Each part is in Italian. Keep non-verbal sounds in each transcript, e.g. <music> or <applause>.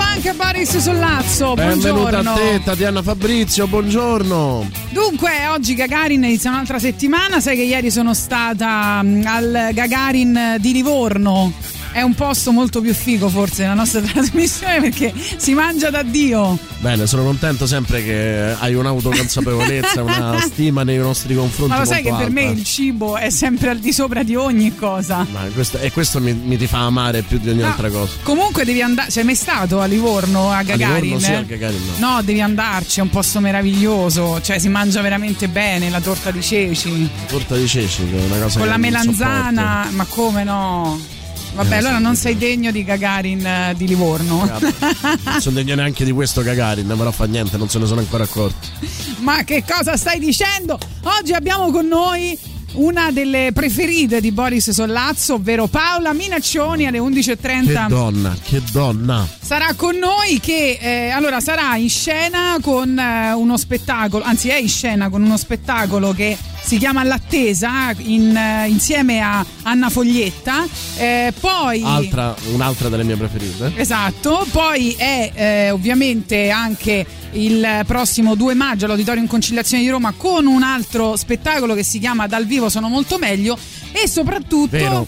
Anche a Boris Sollazzo. Benvenuta Buongiorno. a te, Tatiana Fabrizio, buongiorno. Dunque, oggi Gagarin inizia un'altra settimana. Sai che ieri sono stata mm, al Gagarin di Livorno. È un posto molto più figo forse della nostra <laughs> trasmissione perché si mangia da Dio. Bene, sono contento sempre che hai un'autoconsapevolezza, una <laughs> stima nei nostri confronti. Ma lo sai che molto per me alta. il cibo è sempre al di sopra di ogni cosa. Ma questo- e questo mi, mi ti fa amare più di ogni No, altra cosa. Comunque devi andare. Sei mai stato a Livorno, a Gagarin? Livorno sì, eh? a Gagarin no. No, devi andarci, è un posto meraviglioso. Cioè, si mangia veramente bene la torta di ceci. Torta di ceci, che è una cosa Con la melanzana, ma come no? Vabbè, allora non sei degno di Gagarin eh, di Livorno. sopporto. Non sono degno neanche di questo Gagarin, però fa niente, non se ne sono ancora accorti. <laughs> Ma che cosa stai dicendo? Oggi abbiamo con noi una delle preferite di Boris Sollazzo, ovvero Paola Minaccioni alle 11.30. Che donna, che donna. sarà con noi che eh, allora sarà in scena con eh, uno spettacolo, anzi è in scena con uno spettacolo che si chiama L'attesa in, eh, insieme a Anna Foglietta. Eh, poi Altra, un'altra delle mie preferite. Esatto, poi è eh, ovviamente anche il prossimo 2 maggio all'Auditorio in Conciliazione di Roma con un altro spettacolo che si chiama Dal vivo sono molto meglio e soprattutto... Vero.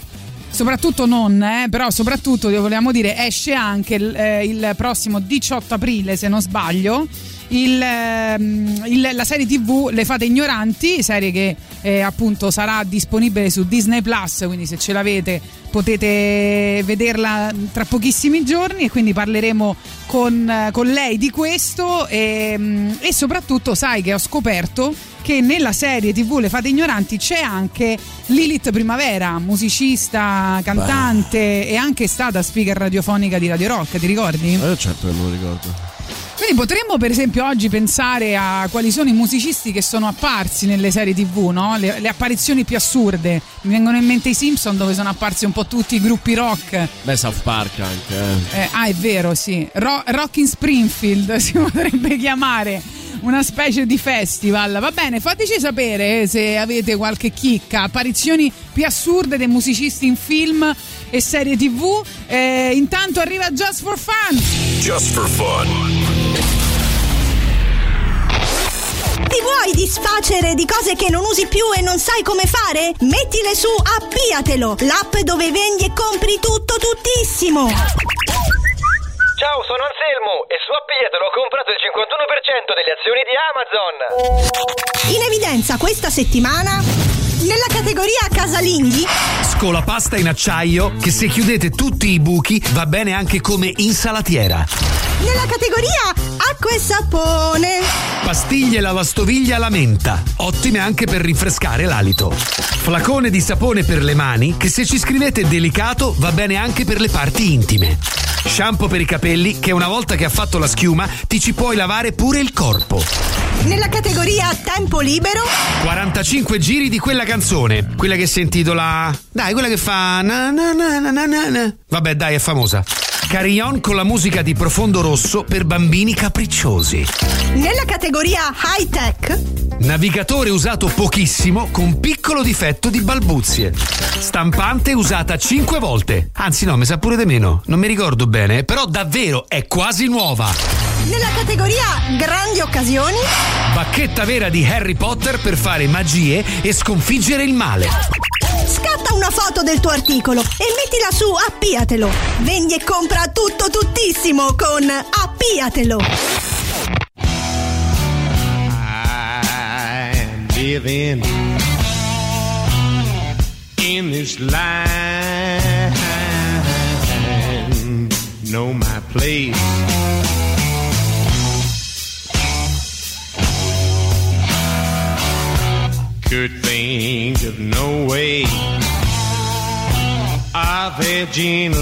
Soprattutto non, eh, però soprattutto vogliamo dire esce anche il, eh, il prossimo 18 aprile se non sbaglio il, ehm, il- la serie tv Le Fate Ignoranti, serie che eh, appunto sarà disponibile su Disney Plus, quindi se ce l'avete potete vederla tra pochissimi giorni e quindi parleremo con, con lei di questo e, mm, e soprattutto sai che ho scoperto che nella serie tv Le Fate Ignoranti c'è anche Lilith Primavera, musicista, cantante e anche stata speaker radiofonica di Radio Rock, ti ricordi? Eh, certo che me lo ricordo. Quindi potremmo per esempio oggi pensare a quali sono i musicisti che sono apparsi nelle serie tv, no? le, le apparizioni più assurde. Mi vengono in mente i Simpson dove sono apparsi un po' tutti i gruppi rock. Beh, South Park anche, eh. Eh, ah, è vero, sì. Ro- rock in Springfield <laughs> si potrebbe chiamare una specie di festival. Va bene, fateci sapere se avete qualche chicca, apparizioni più assurde dei musicisti in film e serie tv. Eh, intanto arriva Just for Fun. Just for fun. Ti vuoi disfacere di cose che non usi più e non sai come fare? Mettile su Appiatelo, l'app dove vendi e compri tutto tuttissimo. Ciao, sono Anselmo e su Appiatelo ho comprato il 51% delle azioni di Amazon. In evidenza questa settimana nella categoria casalinghi Scolapasta in acciaio che se chiudete tutti i buchi va bene anche come insalatiera. nella categoria acqua e sapone Pastiglie lavastoviglie alla menta, ottime anche per rinfrescare l'alito. Flacone di sapone per le mani che se ci scrivete delicato va bene anche per le parti intime. Shampoo per i capelli che una volta che ha fatto la schiuma ti ci puoi lavare pure il corpo. nella categoria tempo libero 45 giri di quella canzone, quella che si intitola Dai, quella che fa na na na na na. Vabbè, dai, è famosa. Carillon con la musica di Profondo Rosso per bambini capricciosi. nella categoria high tech Navigatore usato pochissimo con piccolo difetto di balbuzie. Stampante usata 5 volte. Anzi no, mi sa pure di meno. Non mi ricordo bene, però davvero è quasi nuova. nella categoria grandi occasioni Bacchetta vera di Harry Potter per fare magie e sconfiggere il male. Una foto del tuo articolo e mettila su Appiatelo. Vendi e compra tutto tuttissimo con Appiatelo. In this line. Know my place. Could think of no way of edging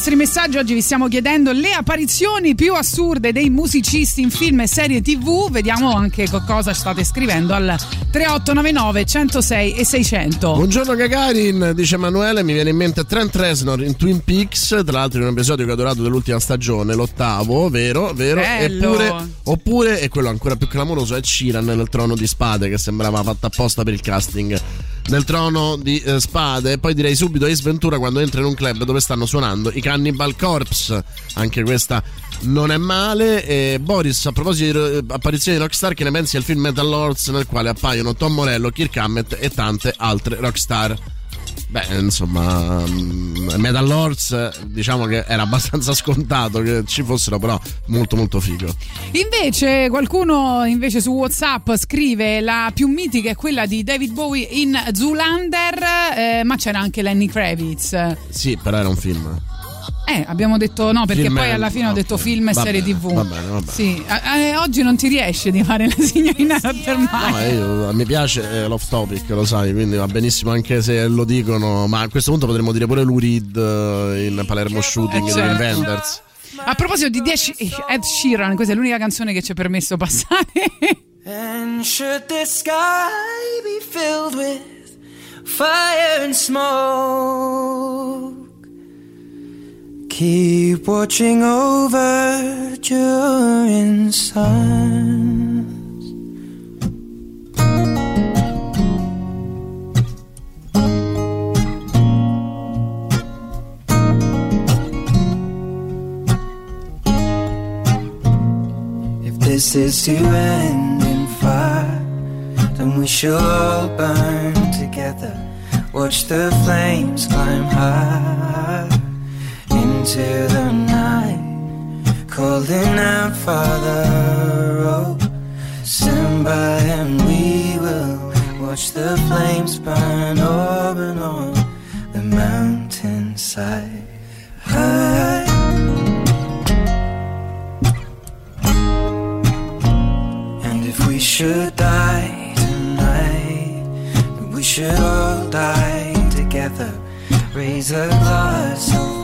vostri messaggi. Oggi vi stiamo chiedendo le apparizioni più assurde dei musicisti in film e serie TV. Vediamo anche co- cosa state scrivendo al 3899 106 e 600. Buongiorno Gagarin, dice Emanuele, mi viene in mente Trent Reznor in Twin Peaks, tra l'altro in un episodio che ho adorato dell'ultima stagione, l'ottavo, vero, vero? Eppure, oppure, e quello ancora più clamoroso, è Ciran nel Trono di Spade, che sembrava fatta apposta per il casting del Trono di eh, Spade. E poi direi subito Ace Ventura quando entra in un club dove stanno suonando i Cannibal Corpse, anche questa non è male. E Boris, a proposito di eh, apparizioni di rockstar, che ne pensi del film Metal Lords nel quale appaiono Tom Morello, Kirk Hammett e tante altre rockstar? Beh, insomma, mm, Metal Lords diciamo che era abbastanza scontato che ci fossero, però molto molto figo. Invece, qualcuno invece su WhatsApp scrive la più mitica è quella di David Bowie in Zoolander, eh, ma c'era anche Lenny Kravitz. Sì, però era un film. Eh, abbiamo detto no, perché Film poi alla fine ho ok. detto film e Va serie bene, TV. va bene, va bene. Sì, eh, eh, oggi non ti riesce di fare la signorina Rottermeier. No, ma io- mi piace eh, l'off topic, lo sai, quindi va benissimo anche se lo dicono, ma a questo punto potremmo dire pure Lou Reed eh, in Palermo Shooting Eh, degli certo. Inventors. A proposito di 10 Ed Sheeran, questa è l'unica canzone che ci è permesso passare. And should the sky be filled with fire and smoke, keep watching over during suns. If this is to end in fire, then we shall all burn together. Watch the flames climb high into the night, calling out, Father, oh, stand by and we will watch the flames burn up and on the mountainside. High. And if we should die tonight, we should all die together. Raise a glass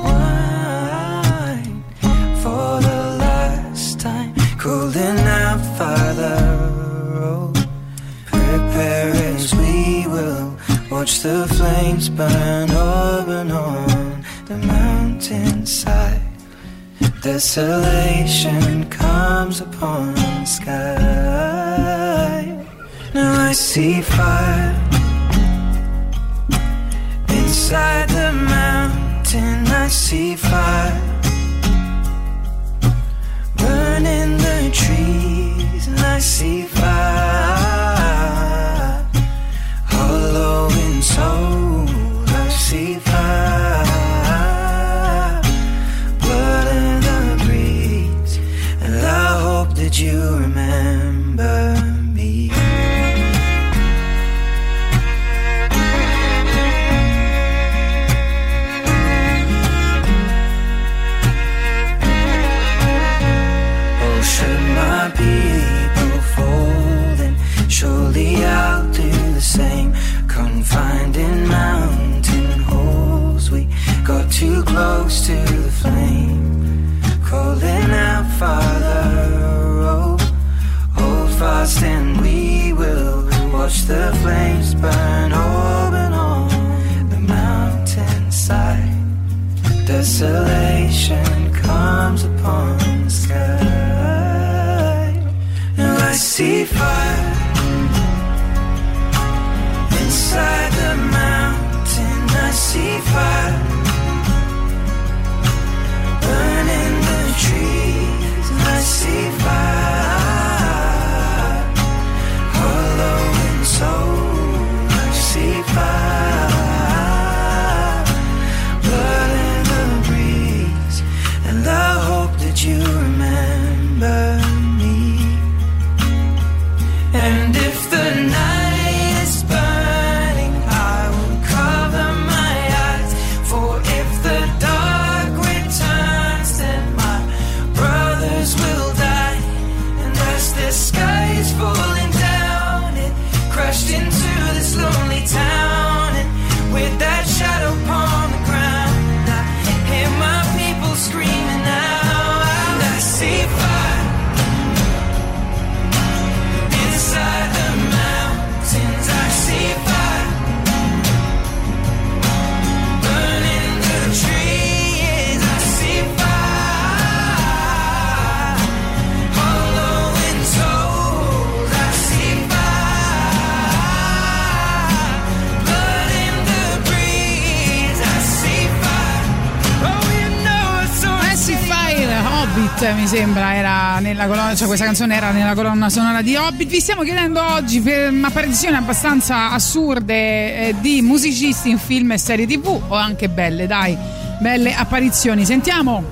Calling out, Father, oh, prepare as we will watch the flames burn over and on the mountainside. Desolation comes upon the sky. Now I see fire inside the mountain. I see fire trees, and I see sembra, era nella colonna, cioè questa canzone era nella colonna sonora di Hobbit. Vi stiamo chiedendo oggi per apparizioni abbastanza assurde eh, di musicisti in film e serie tv o anche belle, dai, belle apparizioni. Sentiamo.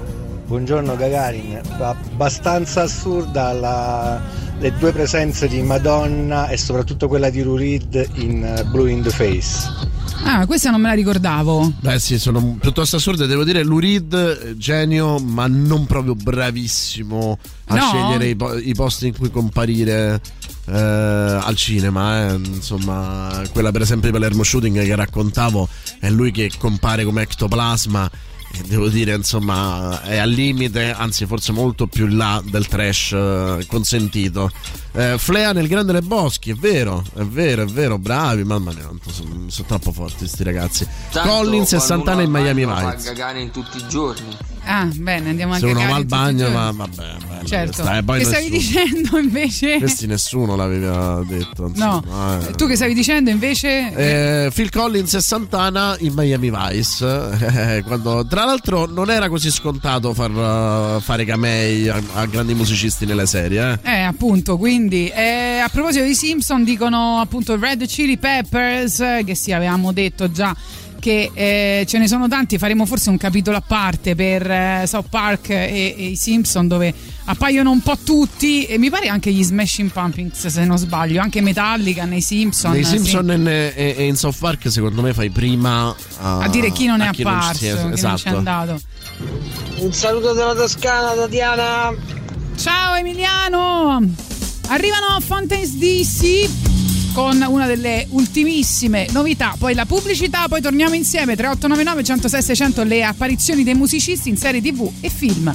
Buongiorno Gagarin, abbastanza assurda la- le due presenze di Madonna e soprattutto quella di Lurid in eh, Blue in the Face. Ah, questa non me la ricordavo. Beh sì, sono piuttosto assurde, devo dire Lurid, genio, ma non proprio bravissimo a No? scegliere i, po- i posti in cui comparire eh, al cinema. eh. Insomma, quella per esempio di Palermo Shooting che raccontavo è lui che compare come ectoplasma. E devo dire, insomma, è al limite, anzi, forse molto più in là del trash eh, consentito. Eh, Flea nel Grande Leboschi, è vero, è vero, è vero, bravi, mamma mia, sono, sono troppo forti sti ragazzi. Collins e Santana in Miami Vice. cagare in tutti i giorni. Ah, bene, andiamo Se anche uno a va al bagno, ma vabbè, bello Certo. questa, eh, che stavi nessuno- dicendo invece? Questi nessuno l'aveva detto. No, insomma, eh. tu che stavi dicendo invece? Eh, Phil Collins e Santana in Miami Vice. eh, quando, tra l'altro, non era così scontato far, fare camei a, a grandi musicisti nelle serie. Eh. Eh, appunto, quindi eh, a proposito di Simpson dicono appunto Red Chili Peppers, che sì, avevamo detto già che eh, ce ne sono tanti, faremo forse un capitolo a parte per eh, South Park e, e i Simpson dove appaiono un po' tutti e mi pare anche gli Smashing Pumpkins se non sbaglio, anche Metallica nei Simpson. Nei sì. Simpson e, e- e in South Park, secondo me, fai prima a, A dire chi non è a apparso, chi non esatto. c'è andato. Un saluto dalla Toscana, Tatiana. Ciao Emiliano! Arrivano Fountains DC con una delle ultimissime novità, poi la pubblicità, poi torniamo insieme 3899 106 600 le apparizioni dei musicisti in serie TV e film.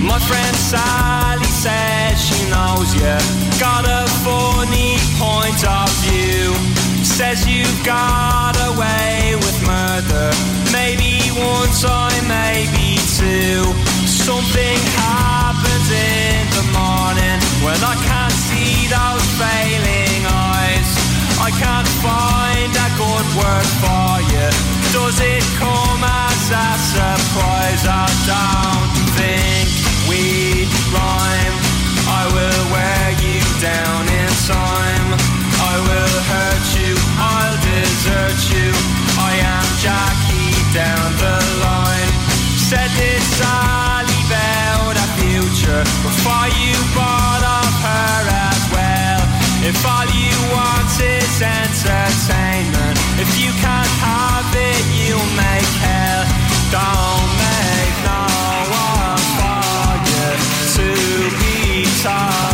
My friend Sally says she knows you. Got a funny point of view. Says you got away with murder. Maybe one time, maybe two. Something happens in the morning when I can't see those failing eyes. I can't find a good word for you. Does it come as a surprise? I don't think we rhyme. I will wear you down in time. I will hurt you. I'll desert you. I am Jackie down the line. Said this Sally about a future before you bought off her as well. If all you want is entertainment, if you can't have it, you'll make hell. Don't make no one for you to be told.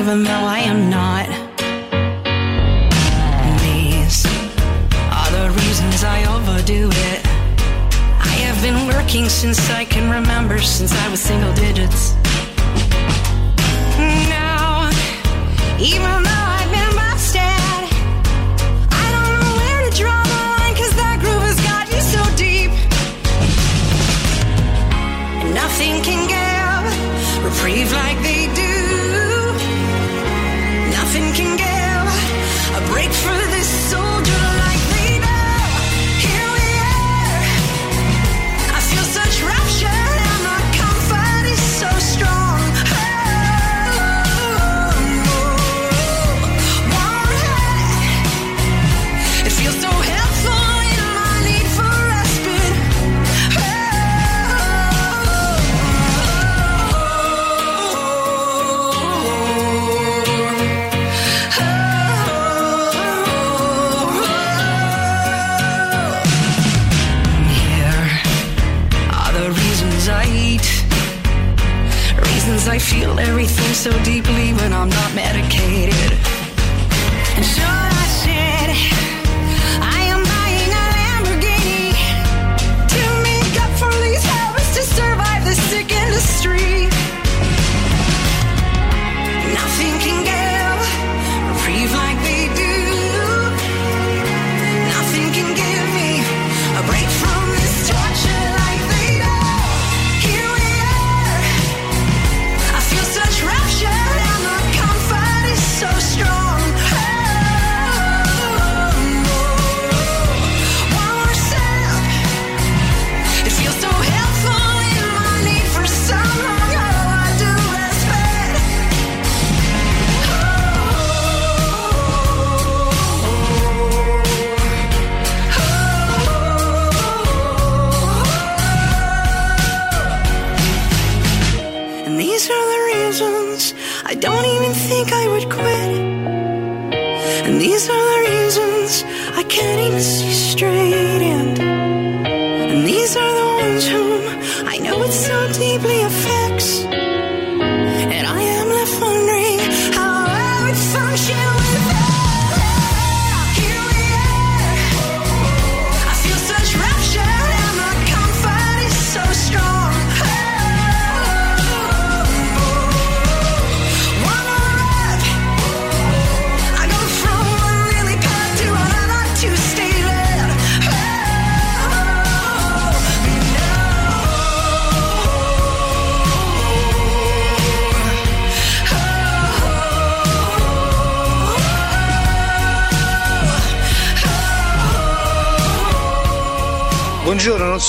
Even though I am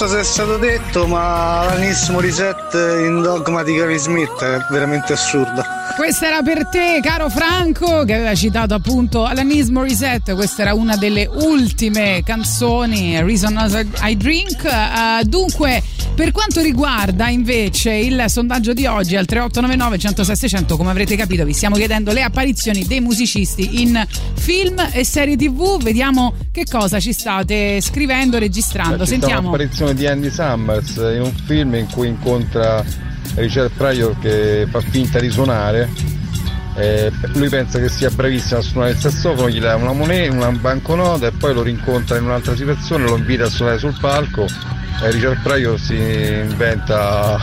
so se è stato detto, ma l'Anis Morissette in Dogma di Gary Smith è veramente assurda. Questa era per te, caro Franco, che aveva citato appunto Alanis Morissette. Questa era una delle ultime canzoni, Reason As I Drink. Eh, dunque, per quanto riguarda invece il sondaggio di oggi al 3899 106 600, come avrete capito, vi stiamo chiedendo le apparizioni dei musicisti in film e serie TV. Vediamo che cosa ci state scrivendo, registrando. Stata Sentiamo. un'apparizione di Andy Summers in un film in cui incontra Richard Pryor che fa finta di suonare. Eh, lui pensa che sia bravissimo a suonare il sassofono, gli dà una moneta, una banconota e poi lo rincontra in un'altra situazione, lo invita a suonare sul palco e Richard Pryor si inventa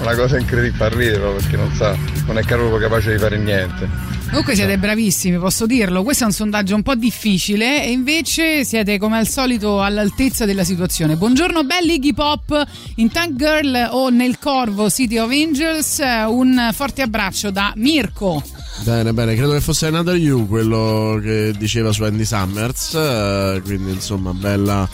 una cosa incredibile, fa ridere perché non sa, non è proprio capace di fare niente. Comunque siete bravissimi, posso dirlo. Questo è un sondaggio un po' difficile e invece siete come al solito all'altezza della situazione. Buongiorno belli Iggy Pop in Tank Girl o nel Corvo City of Angels. Un forte abbraccio da Mirko. Bene, bene, credo che fosse Another You quello che diceva su Andy Summers, eh, quindi insomma bella,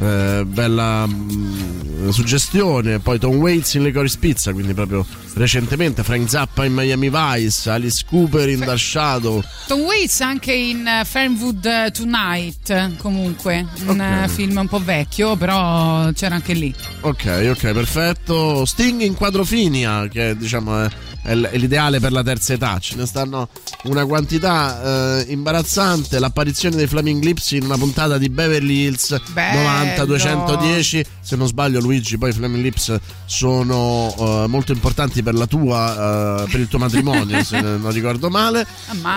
eh, bella mm, suggestione. Poi Tom Waits in Licorice Pizza, quindi proprio recentemente Frank Zappa in Miami Vice, Alice Cooper in Dark Shadow. Tom Waits anche in eh, Fernwood eh, Tonight, comunque, un Ok. eh, film un po' vecchio, però c'era anche lì. Ok, ok, perfetto. Sting in Quadrofinia, che diciamo è, è l'ideale per la terza età. Ce ne stanno una quantità eh, imbarazzante. L'apparizione dei Flaming Lips in una puntata di Beverly Hills Bello. 90-210. Se non sbaglio, Luigi, poi i Flaming Lips sono eh, molto importanti per la tua, eh, per il tuo matrimonio, se <laughs> non ricordo male.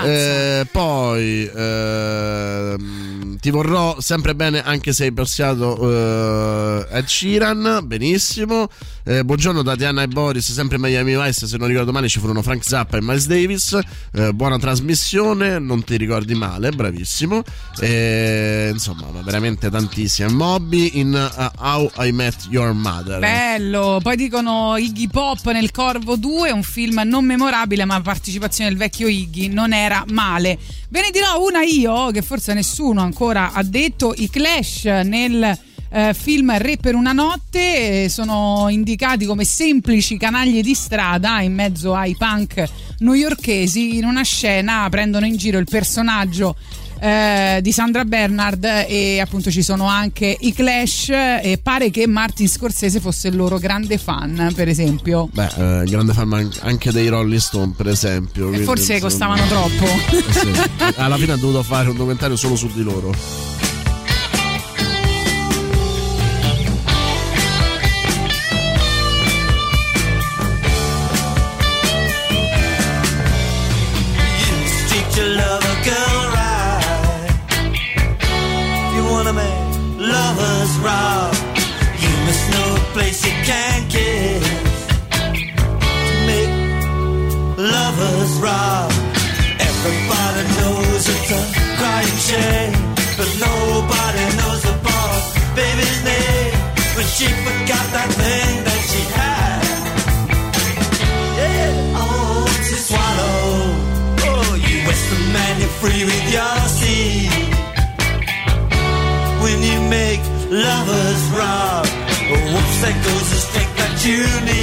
Eh, poi ehm, ti vorrò sempre bene anche se hai persiato eh, Ed Sheeran, benissimo. Eh, buongiorno Tatiana e Boris, sempre Miami Vice, se non ricordo male ci furono Frank Zappa e Miles Davis. Eh, buona trasmissione, non ti ricordi male, bravissimo. Insomma, ma veramente tantissime. Moby in uh, How I Met Your Mother. Bello, poi dicono Iggy Pop nel Corvo 2, un film non memorabile ma partecipazione del vecchio Iggy, non era male. Ve ne dirò una io, che forse nessuno ancora ha detto, i Clash nel eh, film Re per una notte eh, sono indicati come semplici canaglie di strada in mezzo ai punk newyorkesi, in una scena prendono in giro il personaggio eh, di Sandra Bernard e appunto ci sono anche i Clash e pare che Martin Scorsese fosse il loro grande fan per esempio Beh, eh, grande fan anche dei Rolling Stone, per esempio. e quindi, forse insomma, costavano troppo eh sì. <laughs> Alla fine ha dovuto fare un documentario solo su di loro. Rock, you must know a place you can to make lovers rock. Everybody knows it's a crying shame, but nobody knows the boss baby's name when she forgot that lovers rock, whoops, that goes the strength that you need.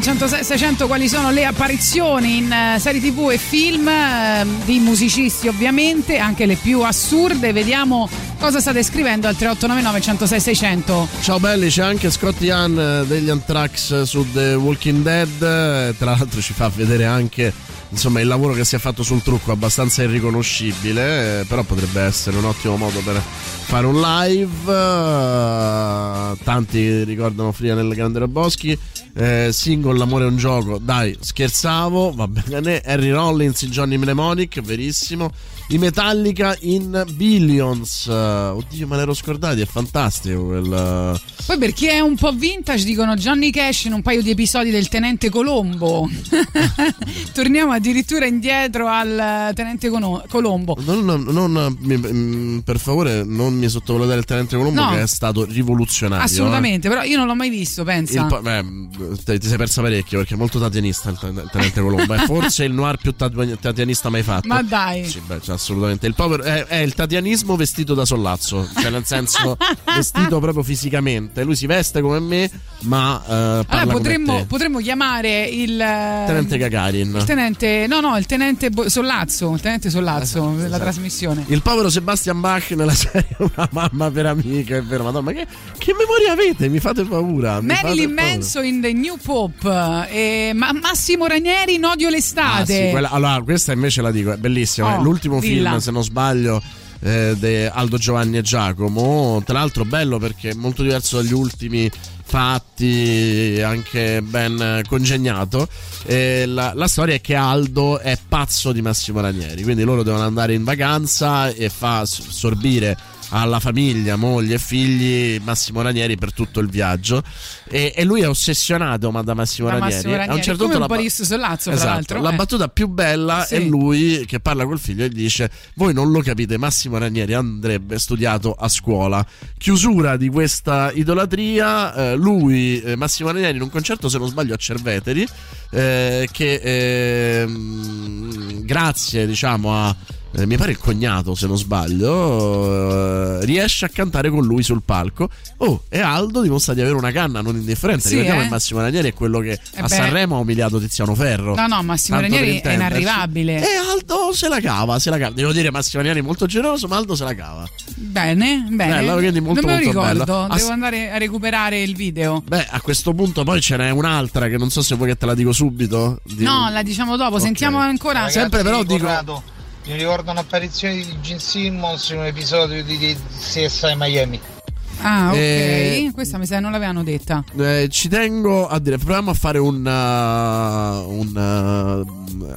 106 600 quali sono le apparizioni in eh, serie tv e film eh, di musicisti ovviamente, anche le più assurde. Vediamo cosa state scrivendo al 3899 106 600. Ciao belli, c'è anche Scott Ian eh, degli Anthrax su The Walking Dead, tra l'altro ci fa vedere anche insomma il lavoro che si è fatto sul trucco è abbastanza irriconoscibile, eh, però potrebbe essere un ottimo modo per fare un live. Eh, tanti ricordano Fria nel Grande Boschi. Eh, single L'amore è un gioco, dai, scherzavo, va bene. Harry Rollins in Johnny Mnemonic, verissimo. I Metallica in Billions. Eh, oddio, me l'ero scordati, è fantastico quel. Poi per chi è un po' vintage dicono Johnny Cash in un paio di episodi del Tenente Colombo. <laughs> Torniamo addirittura indietro al Tenente Cono- Colombo. Non, non- non- mm, per favore, non mi sottovalutare il Tenente Colombo, No. che è stato rivoluzionario. Assolutamente, però io non l'ho mai visto, eh. pensa. Il beh, te- ti sei persa parecchio perché è molto tatianista il ten- il Tenente Colombo. È <laughs> forse il noir più tatianista mai fatto. Ma dai. Sì, beh, cioè, assolutamente. Il povero è, è il tatianismo vestito da sollazzo, cioè nel senso <laughs> vestito proprio fisicamente. Lui si veste come me, ma eh, parla Allora come potremmo, potremmo chiamare il Tenente Gagarin. il tenente, no, no, il tenente Bo- Sollazzo, il tenente Sollazzo della trasmissione. Il povero Sebastian Bach nella <laughs> serie Una mamma per amica, è vero, madonna, ma che, che memoria avete? Mi fate paura. mi Marilyn. Manson in The New Pop e Ma- Massimo Ranieri in Odio Ah, l'estate. sì, quella- allora, questa invece la dico, è bellissima. Oh, è l'ultimo dilla. film, se non sbaglio, eh, di Aldo Giovanni e Giacomo. Tra l'altro, bello perché è molto diverso dagli ultimi fatti, anche ben eh, congegnato. E la, la storia è che Aldo è pazzo di Massimo Ranieri, quindi loro devono andare in vacanza e fa sorbire alla famiglia, moglie e figli Massimo Ranieri per tutto il viaggio e, e lui è ossessionato ma da Massimo Da Ranieri. Massimo A un Ranieri, certo come punto un la, tra Esatto, la eh. battuta più bella Sì. è lui che parla col figlio e dice: Voi non lo capite, Massimo Ranieri andrebbe studiato a scuola. Chiusura di questa idolatria. eh, lui, eh, Massimo Ranieri, in un concerto, se non sbaglio, a Cerveteri, eh, che ehm, grazie, diciamo, a. eh, mi pare il cognato, se non sbaglio, eh, riesce a cantare con lui sul palco. Oh, e Aldo dimostra di avere una canna non indifferente. Sì, Ricordiamo eh. che Massimo Ranieri è quello che Eh a beh. Sanremo ha umiliato Tiziano Ferro. No, no, Massimo Ranieri è inarrivabile. E Aldo se la cava, se la cava. Devo dire, Massimo Ranieri è molto generoso, ma Aldo se la cava. Bene, bene. Bello, quindi molto, non me lo molto ricordo, bello. devo andare a recuperare il video. Beh, a questo punto poi ce n'è un'altra che non so se vuoi che te la dico subito. Di- No, la diciamo dopo, Ok. sentiamo ancora. Sempre però dico- Corrado, Mi ricordo un'apparizione di Gene Simmons in un episodio di, di CSI Miami. Ah, ok. Eh, Questa mi sa non l'avevano detta. Eh, ci tengo a dire, proviamo a fare un, uh, un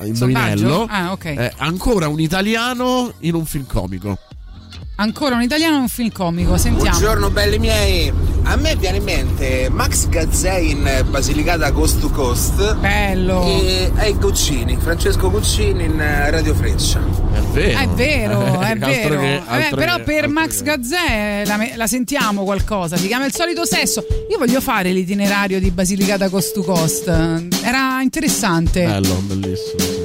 uh, indovinello. Ah, ok. Eh, ancora un italiano in un film comico. Ancora un italiano e un film comico, sentiamo. Buongiorno belli miei, a me viene in mente Max Gazzè in Basilicata Coast to Coast Bello e, e Guccini, Francesco Guccini in eh, Radio Freccia È vero, È vero, <laughs> è vero. che- Eh, altro però che- per Max Gazzè la, la sentiamo qualcosa. Si chiama Il solito sesso. Io voglio fare l'itinerario di Basilicata Coast to Coast. Era interessante. Bello, bellissimo.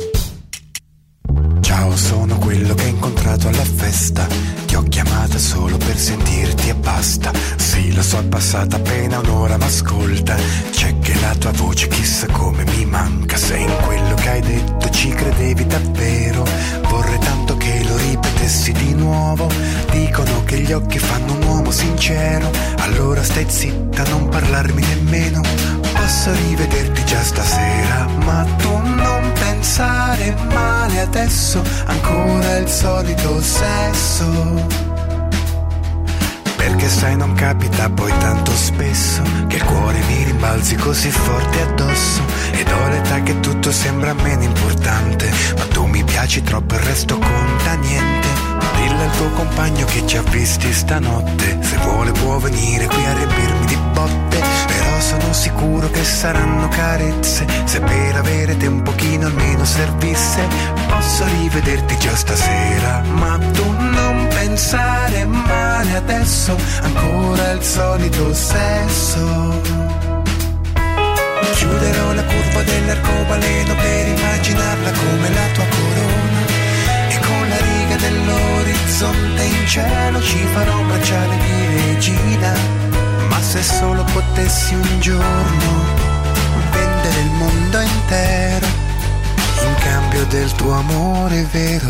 Ciao, sono quello che hai incontrato alla festa. Ti ho chiamata solo per sentirti e basta. Sì, lo so, è passata appena un'ora, ma ascolta. C'è che la tua voce chissà come mi manca. Se in quello che hai detto ci credevi davvero. Vorrei tanto che lo ripetessi di nuovo. Dicono che gli occhi fanno un uomo sincero. Allora stai zitta, non parlarmi nemmeno. Posso rivederti già stasera, ma tu non pensare male adesso, ancora il solito sesso. Perché sai non capita poi tanto spesso che il cuore mi rimbalzi così forte addosso ed ho l'età che tutto sembra meno importante, ma tu mi piaci troppo il resto conta niente. Dillo al tuo compagno che ci ha visti stanotte, se vuole può venire qui a riempirmi di botte, sono sicuro che saranno carezze, se per avere te un pochino almeno servisse, posso rivederti già stasera, ma tu non pensare male adesso, ancora il solito sesso. Chiuderò la curva dell'arcobaleno per immaginarla come la tua corona e con la riga dell'orizzonte in cielo ci farò un bracciale di regina. Se solo potessi un giorno vendere il mondo intero in cambio del tuo amore vero.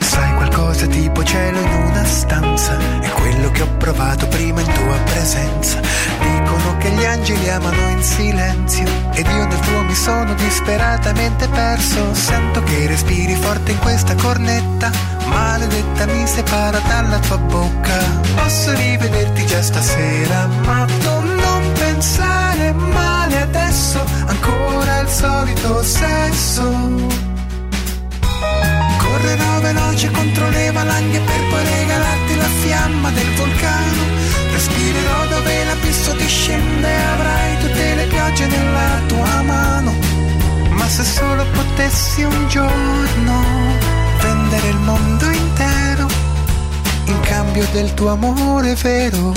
Sai qualcosa tipo cielo in una stanza È quello che ho provato prima in tua presenza Dicono che gli angeli amano in silenzio ed io nel tuo mi sono disperatamente perso. Sento che respiri forte in questa cornetta, maledetta mi separa dalla tua bocca. Posso rivederti già stasera, ma tu non pensare male adesso, ancora il solito sesso. Correrò veloce contro le valanghe per poi regalarti la fiamma del vulcano. L'abisso discende avrai tutte le piogge nella tua mano. Ma se solo potessi un giorno vendere il mondo intero in cambio del tuo amore vero.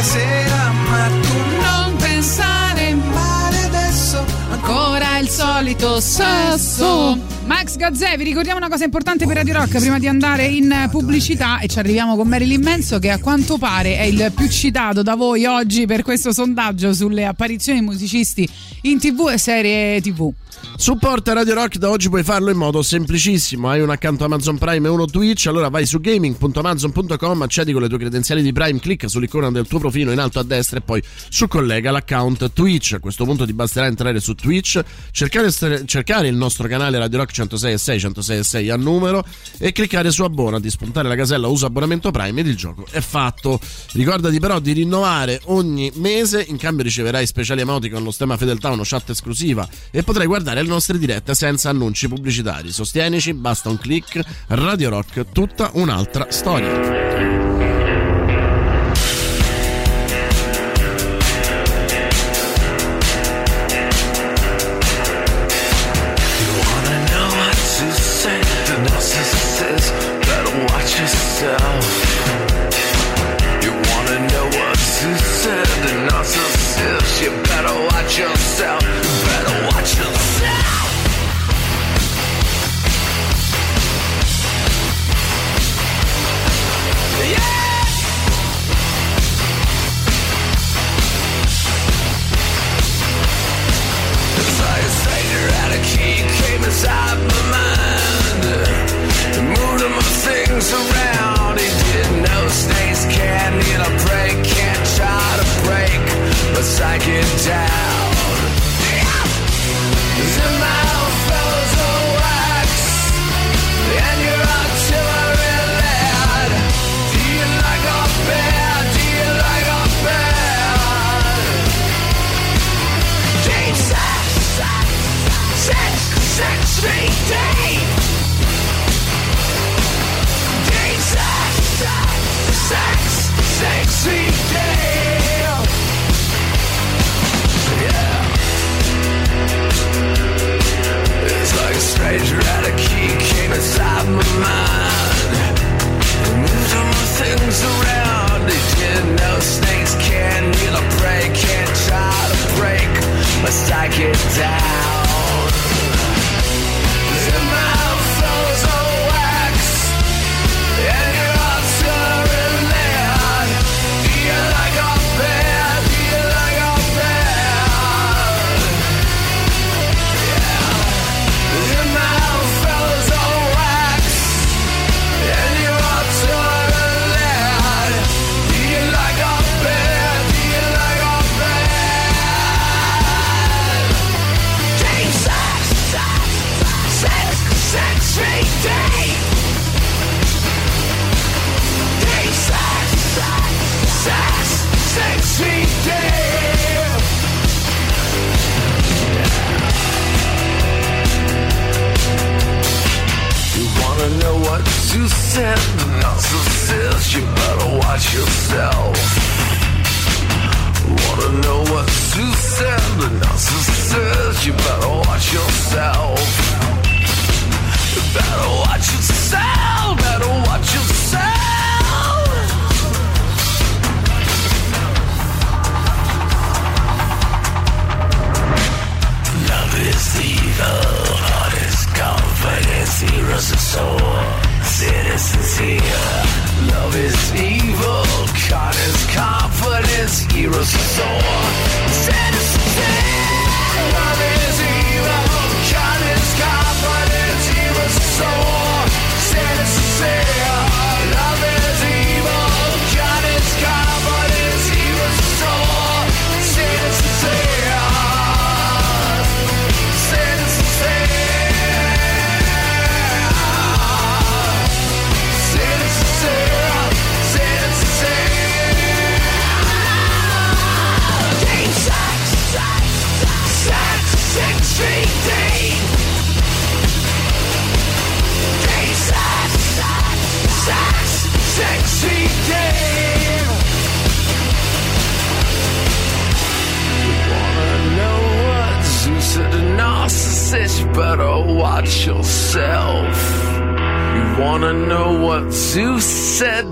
Rivederti questa sera, ma tu Non pensare male adesso. Ancora il solito sasso. Max Gazzè, vi ricordiamo una cosa importante per Radio Rock prima di andare in pubblicità e ci arriviamo con Marilyn Manson che a quanto pare è il più citato da voi oggi per questo sondaggio sulle apparizioni musicisti in tv e serie tv. Supporta Radio Rock da oggi puoi farlo in modo semplicissimo. Hai un account Amazon Prime e uno Twitch, allora vai su gaming.amazon.com, accedi con le tue credenziali di Prime, clicca sull'icona del tuo profilo in alto a destra e poi su collega l'account Twitch. A questo punto ti basterà entrare su Twitch, cercare, cercare il nostro canale Radio Rock 106 e 6, 106 e 6 a numero e cliccare su abbonati, spuntare la casella usa abbonamento Prime ed il gioco è fatto. Ricordati però di rinnovare ogni mese, in cambio riceverai speciali emoti con lo stemma fedeltà, uno chat esclusiva e potrai guardare le nostre dirette senza annunci pubblicitari. Sostienici, basta un click. Radio Rock, tutta un'altra storia.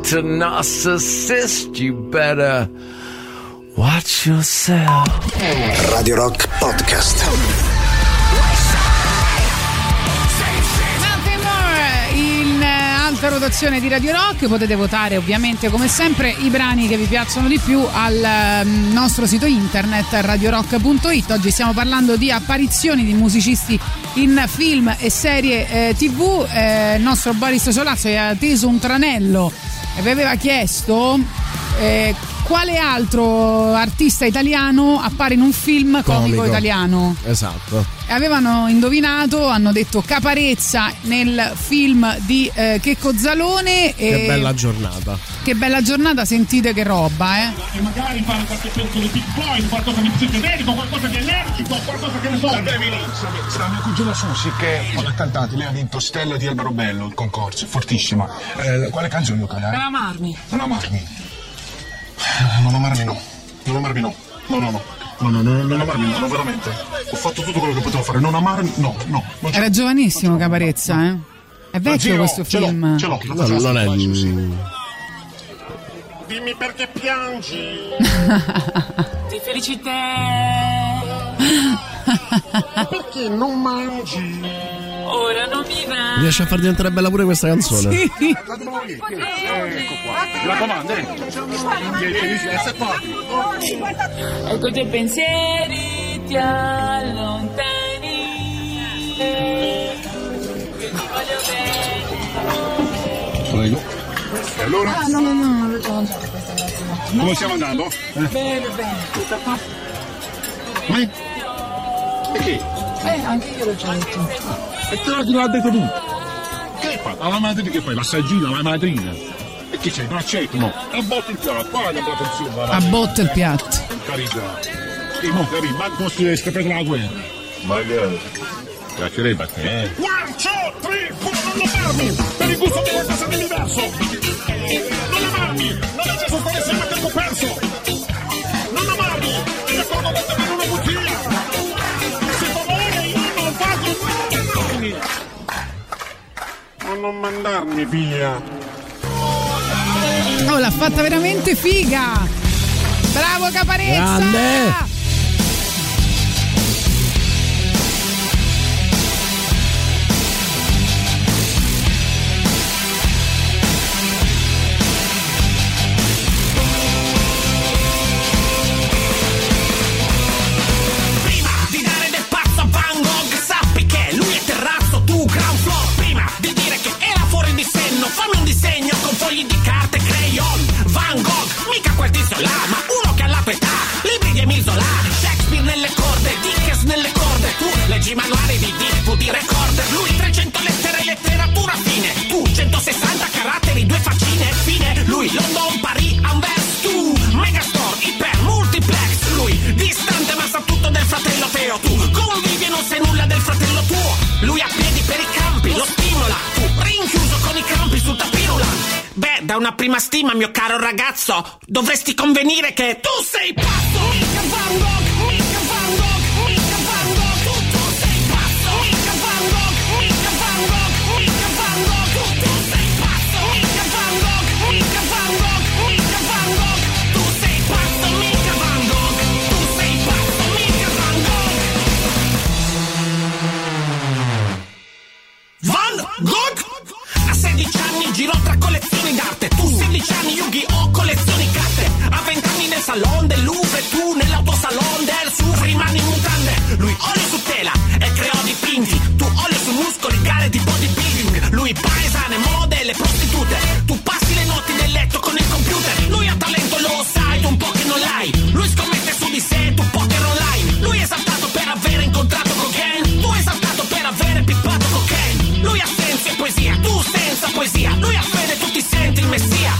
To narcissist? You better watch yourself. Radio Rock Podcast. Nothing more in eh, alta rotazione di Radio Rock. Potete votare ovviamente come sempre i brani che vi piacciono di più al ehm, nostro sito internet radiorock.it. Oggi stiamo parlando di apparizioni di musicisti in film e serie eh, tv. Eh, il nostro Boris Solazzo aveva teso un tranello vi aveva chiesto eh, quale altro artista italiano appare in un film comico, Comico. italiano. Esatto. E avevano indovinato, hanno detto Caparezza nel film di eh, Checco Zalone. E Che bella giornata. Che bella giornata, sentite che roba, eh. E magari fare qualche pezzo di Boy, qualcosa di psichedelico, qualcosa di allergico, qualcosa che ne so. Devi Sarà mia cugina Susi che è una cantante, lei ha vinto Stella di Albero Bello, il concorso, fortissima. Eh, quale canzone vuoi cantare? Per amarmi. Non amarmi. Non amarmi no. Non amarmi no. No, no, no. No, no, no, non amarmi no, no, veramente. Ho fatto tutto quello che potevo fare. Non amarmi, no, no. Non Era giovanissimo Caparezza, eh. È vecchio questo ce l'ho, film. ce l'ho. No, non è. Dimmi perché piangi. Di felicità. Perché non mangi? Ora non mi va. Riesce a far diventare bella pure questa canzone. Sì. Ecco qua. Mi raccomando, eh. Ecco i tuoi pensieri ti allontani. Io ti voglio bene. Prego. E allora? Ah, no, no, no, no, Come stiamo andando? Eh? Bene, bene. Tutto a posto. Eh? E che? Eh, anche io l'ho già detto. E te l'ha detto tu. Che fatto? Alla madrina che fai? L'assaggina, la madrina. E che c'hai? Non accetto, no? A botte il piatto, guarda la attenzione. A botte il piatto. Carità. E mo, capì, ma come si è scappata la guerra? Magari. Piacerebbe a te, eh? One, two, three, four, non amarmi! Per il gusto di qualcosa di diverso! Non amarmi! Non è giusto stare insieme a tempo perso! Non amarmi! Mi ricordo di tenere una bugia! Se favore io non faccio amarmi! Ma non mandarmi via! Oh, l'ha fatta veramente figa! Bravo Caparezza! Grande! Prima stima, mio caro ragazzo. Dovresti convenire che tu sei pazzo. Mica Van modelle, prostitute. Tu passi le notti nel letto con il computer. Lui ha talento, lo sai, tu un po' che non l'hai. Lui scommette su di sé, tu poker online. Lui è esaltato per aver incontrato cocaine. Tu esaltato per aver pippato cocaine. Lui ha senso e poesia, tu senza poesia. Lui ha fede, tu ti senti il messia.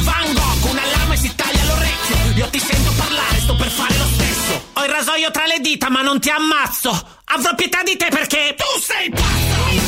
Van Gogh, un allarme si taglia l'orecchio. Io ti sento parlare, sto per fare lo stesso. Ho il rasoio tra le dita, ma non ti ammazzo. Avrò pietà di te perché tu sei pazzo.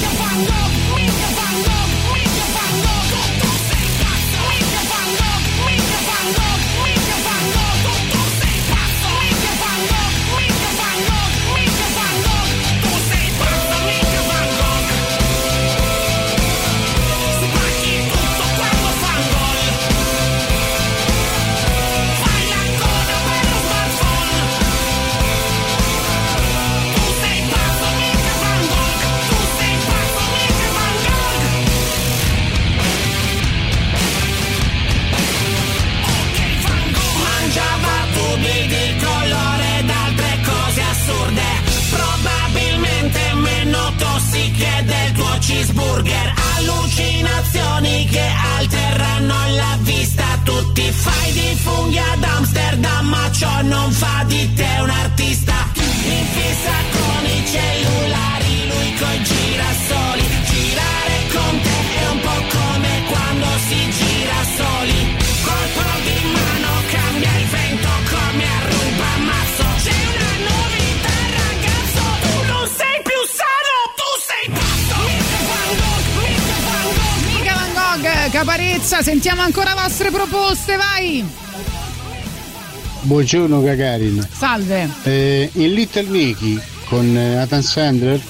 Cheeseburger. Allucinazioni che alterano la vista. Tu ti fai di funghi ad Amsterdam, ma ciò non fa di te un artista. Caparezza, sentiamo ancora vostre proposte, vai! Buongiorno Gagarin. Salve. Eh, in Little Nicky con eh, Nathan Sandler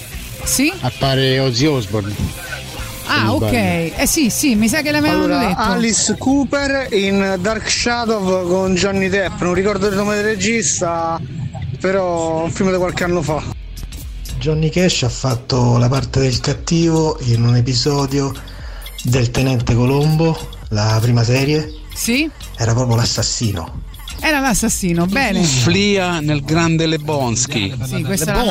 sì? appare Ozzy Osbourne. Ah, ok. Eh sì, sì, mi sa che l'avevano Allora, detto. Alice Cooper in Dark Shadow con Johnny Depp, non ricordo il nome del regista, però un film di qualche anno fa. Johnny Cash ha fatto la parte del cattivo in un episodio del Tenente Colombo, la prima serie. Sì? Era proprio l'assassino. Era l'assassino, bene. Flia nel grande Lebonsky. Sì, questa era-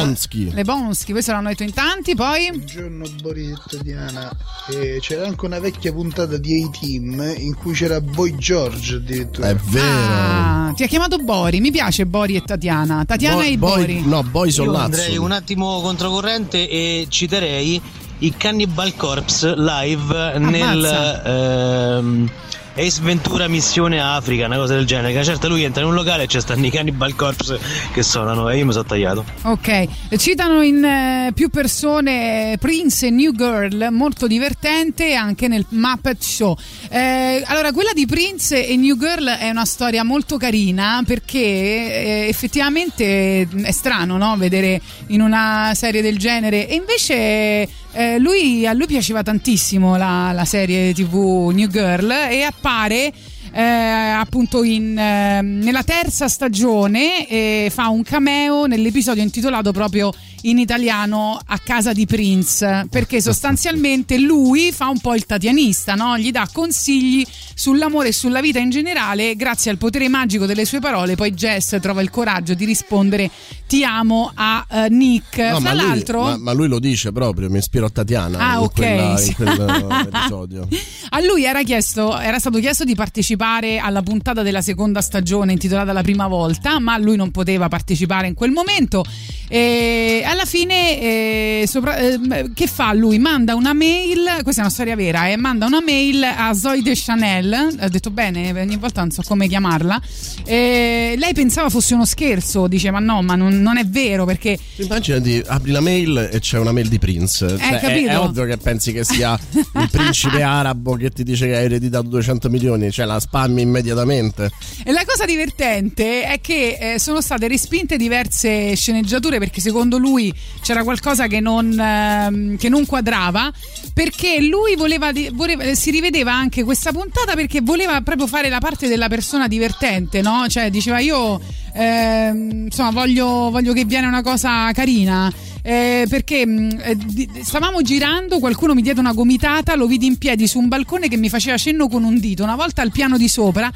Le Bonschi, questo l'hanno detto in tanti, poi Buongiorno Boris e Diana. Eh, c'era anche una vecchia puntata di A-Team in cui c'era Boy George addirittura. È vero. Ah, ti ha chiamato Bori, mi piace Bori e Tatiana. Tatiana Boy- e boy- Bori. no, Boy Io andrei un attimo controcorrente e citerei i Cannibal Corpse live nel ehm, Ace Ventura Missione Africa, una cosa del genere. Che certo lui entra in un locale e c'è stanno i Cannibal Corpse che suonano e io mi sono tagliato. Ok, citano in eh, più persone Prince e New Girl, molto divertente anche nel Muppet Show. Eh, allora, quella di Prince e New Girl è una storia molto carina perché eh, effettivamente è strano no? vedere in una serie del genere e invece eh, lui, a lui piaceva tantissimo la, la serie tv New Girl e appare eh, appunto in, eh, nella terza stagione e fa un cameo nell'episodio intitolato proprio in italiano A casa di Prince perché sostanzialmente lui fa un po' il tatianista, no? gli dà consigli sull'amore e sulla vita in generale grazie al potere magico delle sue parole poi Jess trova il coraggio di rispondere ti amo a eh, Nick No, fra ma, lui, ma, ma lui lo dice proprio, mi ispiro a Tatiana Ah, in, ok, quella- in quel <laughs> episodio. A lui era, chiesto, era stato chiesto di partecipare alla puntata della seconda stagione intitolata La prima volta, ma lui non poteva partecipare in quel momento. E alla fine, eh, sopra- eh, che fa lui? Manda una mail, questa è una storia vera, eh, manda una mail a Zoe de Chanel, ho detto bene, ogni volta non so come chiamarla. Eh, lei pensava fosse uno scherzo, dice ma no, ma non, non è vero perché... Immaginati, apri la mail e c'è una mail di Prince. Cioè, è, capito? è ovvio che pensi che sia il principe <laughs> arabo che ti dice che hai ereditato 200 milioni, cioè la spammi immediatamente. E la cosa divertente è che eh, sono state respinte diverse sceneggiature perché secondo lui c'era qualcosa che non, ehm, che non quadrava. Perché lui voleva, voleva- si rivedeva anche questa puntata perché voleva proprio fare la parte della persona divertente, no? Cioè diceva io ehm, insomma voglio, voglio che viene una cosa carina. Eh, perché mh, eh, stavamo girando, qualcuno mi diede una gomitata, lo vidi in piedi su un balcone che mi faceva cenno con un dito, una volta al piano di sopra.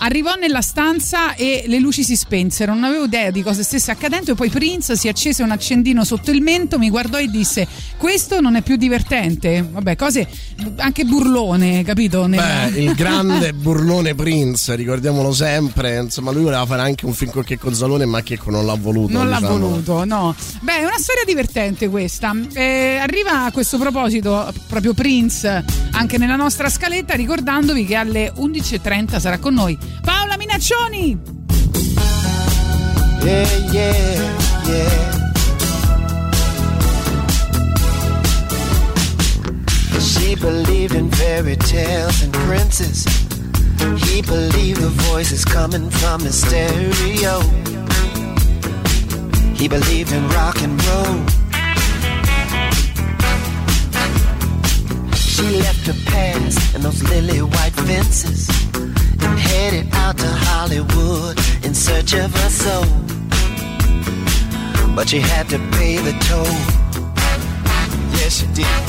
Arrivò nella stanza e le luci si spensero, non avevo idea di cosa stesse accadendo e poi Prince si accese un accendino sotto il mento, mi guardò e disse questo non è più divertente. Vabbè, cose anche burlone, capito? Nel- Beh, il grande burlone Prince, ricordiamolo sempre. Insomma, lui voleva fare anche un film con Checco Zalone, ma Checco non l'ha voluto. Non l'ha diciamo. voluto, no. Beh, è una storia divertente questa. Eh, arriva a questo proposito proprio Prince anche nella nostra scaletta, ricordandovi che alle 11.30 sarà con noi Paola Minaccioni. Yeah, yeah, yeah. She believed in fairy tales and princes. He believed the voices coming from his stereo. He believed in rock and roll. She left her past and those lily white fences headed out to Hollywood in search of her soul. But she had to pay the toll. Yes, she did.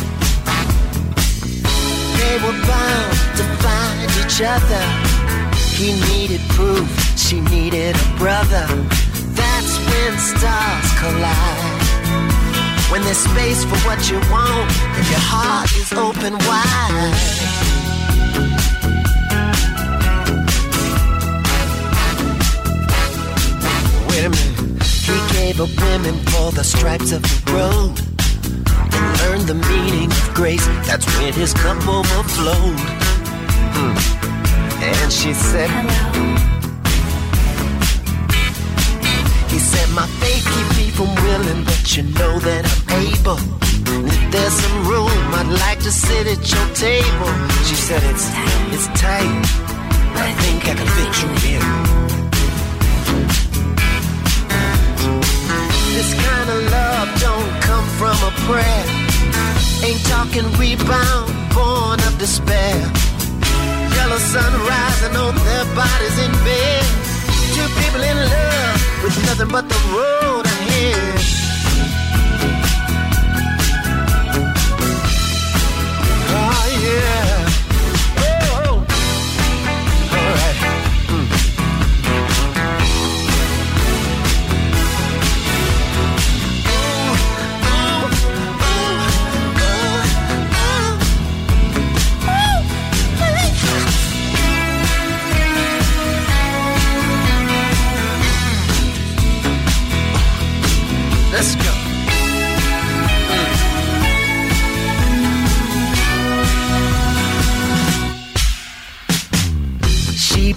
They were bound to find each other. He needed proof, she needed a brother. That's when stars collide. When there's space for what you want, and your heart is open wide. Wait a minute. He gave up women for the stripes of the road and learned the meaning of grace. That's when his cup overflowed. Hmm. And she said, He said, My faith keep me from willing, but you know that I'm able. And if there's some room, I'd like to sit at your table. She said, It's it's tight, I think I can fit you in. This kind of love don't come from a prayer. Ain't talking rebound, born of despair. Yellow sun rising on their bodies in bed. Two people in love with nothing but the road ahead.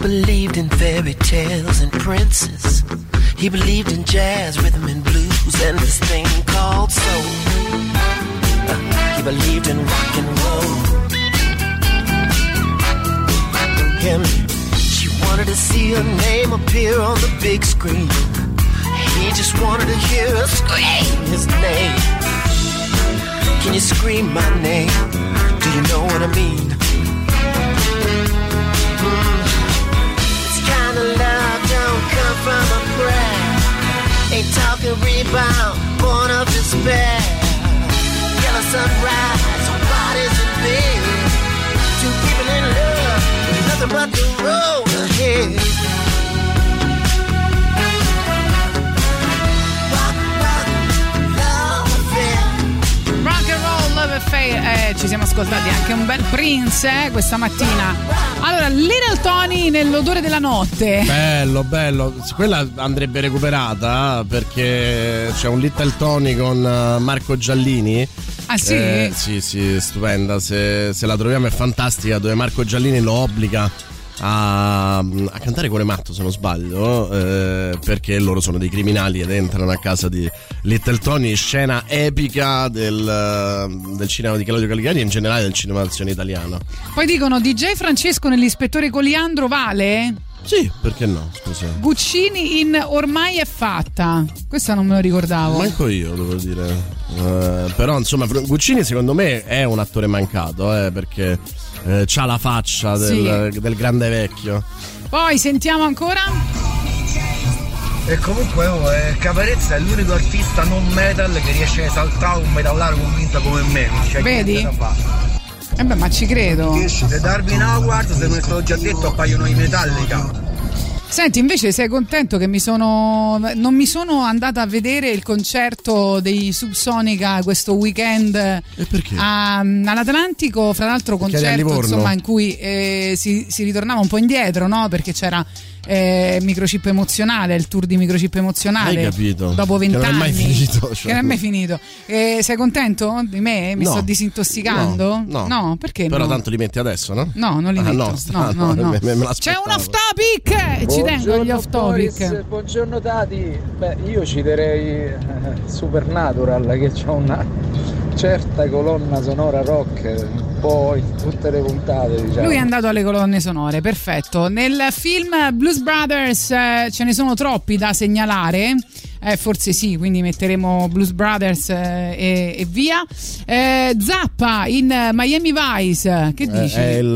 Believed in fairy tales and princes. He believed in jazz, rhythm and blues, and this thing called soul. Uh, he believed in rock and roll. Him, she wanted to see her name appear on the big screen. He just wanted to hear her scream his name. Can you scream my name? Do you know what I mean? Mm. Come from a prayer. Ain't talking rebound, born of despair. Yellow sunrise, bodies in bed. Two people in love, nothing but the road ahead. Affair. Eh, ci siamo ascoltati anche un bel Prince eh, questa mattina. Allora, Little Tony nell'odore della notte. Bello, bello. Quella andrebbe recuperata perché c'è un Little Tony con eh, Marco Giallini. Ah, sì? Eh, sì, sì, stupenda. Se, se la troviamo è fantastica, dove Marco Giallini lo obbliga a, a cantare le matto, se non sbaglio, eh, perché loro sono dei criminali ed entrano a casa di Little Tony. Scena epica del, del cinema di Claudio Caligari e in generale del cinema d'azione italiano. Poi dicono DJ Francesco nell'ispettore Coliandro vale? Sì, perché no? Scusa. Guccini in Ormai è fatta. Questa non me lo ricordavo. Manco io, devo dire. Eh, però, insomma, Guccini secondo me è un attore mancato, eh, perché eh, c'ha la faccia del, del grande vecchio. Poi sentiamo ancora. E comunque oh, eh, Caparezza è l'unico artista non metal che riesce a esaltare un metallaro convinto come me. non c'è Vedi? niente da fare. Eh beh, ma ci credo. Se Darwin Howard, se me ne stato già detto, appaiono i Metallica. Senti, invece sei contento che mi sono. Non mi sono andata a vedere il concerto dei Subsonica questo weekend a- all'Atlantico. Fra l'altro, Perché concerto insomma, in cui eh, si, si ritornava un po' indietro, no? Perché c'era. Eh, microchip emozionale, il tour di microchip emozionale Hai capito? dopo Che non è vent'anni mai finito, cioè. che non è mai finito. Eh, sei contento di me? Mi No. sto disintossicando? No, no. perché Però no? tanto li metti adesso, no? No, non li Ah, metto. no, No, sta- no, no. me- me- me C'è un off topic e ci tengo agli off topic. buongiorno Tati. Beh, io citerei eh, Supernatural che ha una certa colonna sonora rock un po' in tutte le puntate, diciamo. Lui è andato alle colonne sonore, perfetto. Nel film Blues Brothers eh, ce ne sono troppi da segnalare. Eh, forse sì, quindi metteremo Blues Brothers eh, e, e via. Eh, Zappa in Miami Vice, che Eh, dici? È il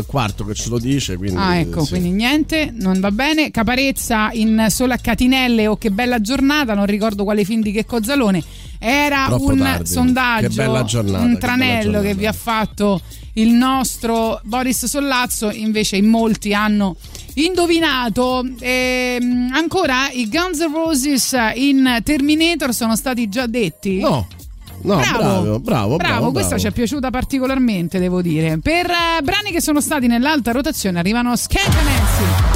eh, quarto che ce lo dice, quindi. Ah, ecco, sì. quindi niente, non va bene. Caparezza in Sole a Catinelle o Che bella giornata, non ricordo quale film di che Cozzalone. Era Troppo un tardi. sondaggio, Che giornata, un che tranello giornata. che vi ha fatto il nostro Boris Sollazzo, invece in molti hanno indovinato. Ehm, ancora i Guns N' Roses in Terminator sono stati già detti? No. No, bravo, bravo, bravo. questa bravo. ci è piaciuta particolarmente, devo dire. Per eh, brani che sono stati nell'alta rotazione arrivano Skank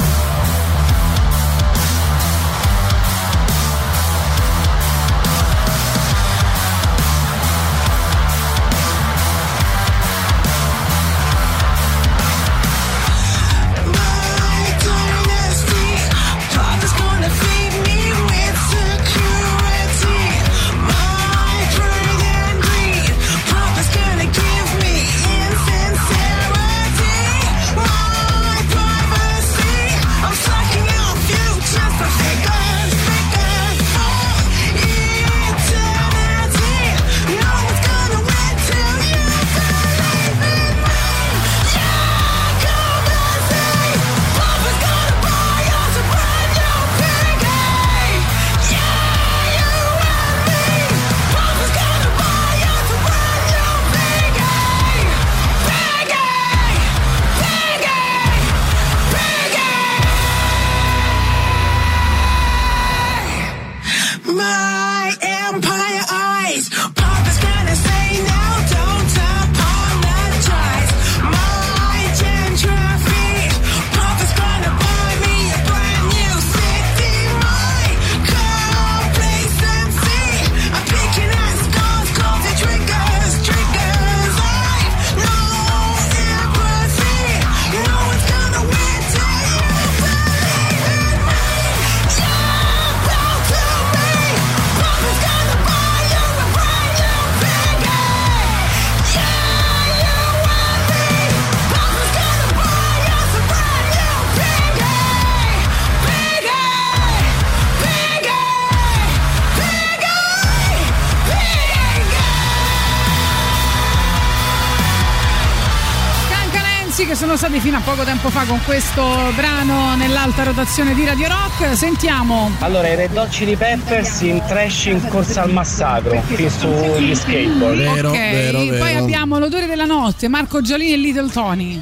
tempo fa con questo brano nell'alta rotazione di Radio Rock. Sentiamo. Allora, i Red Hot Chili Peppers in trash in corsa al massacro, qui sugli skateboard. ok, poi abbiamo l'odore della notte, Marco Gialini e Little Tony.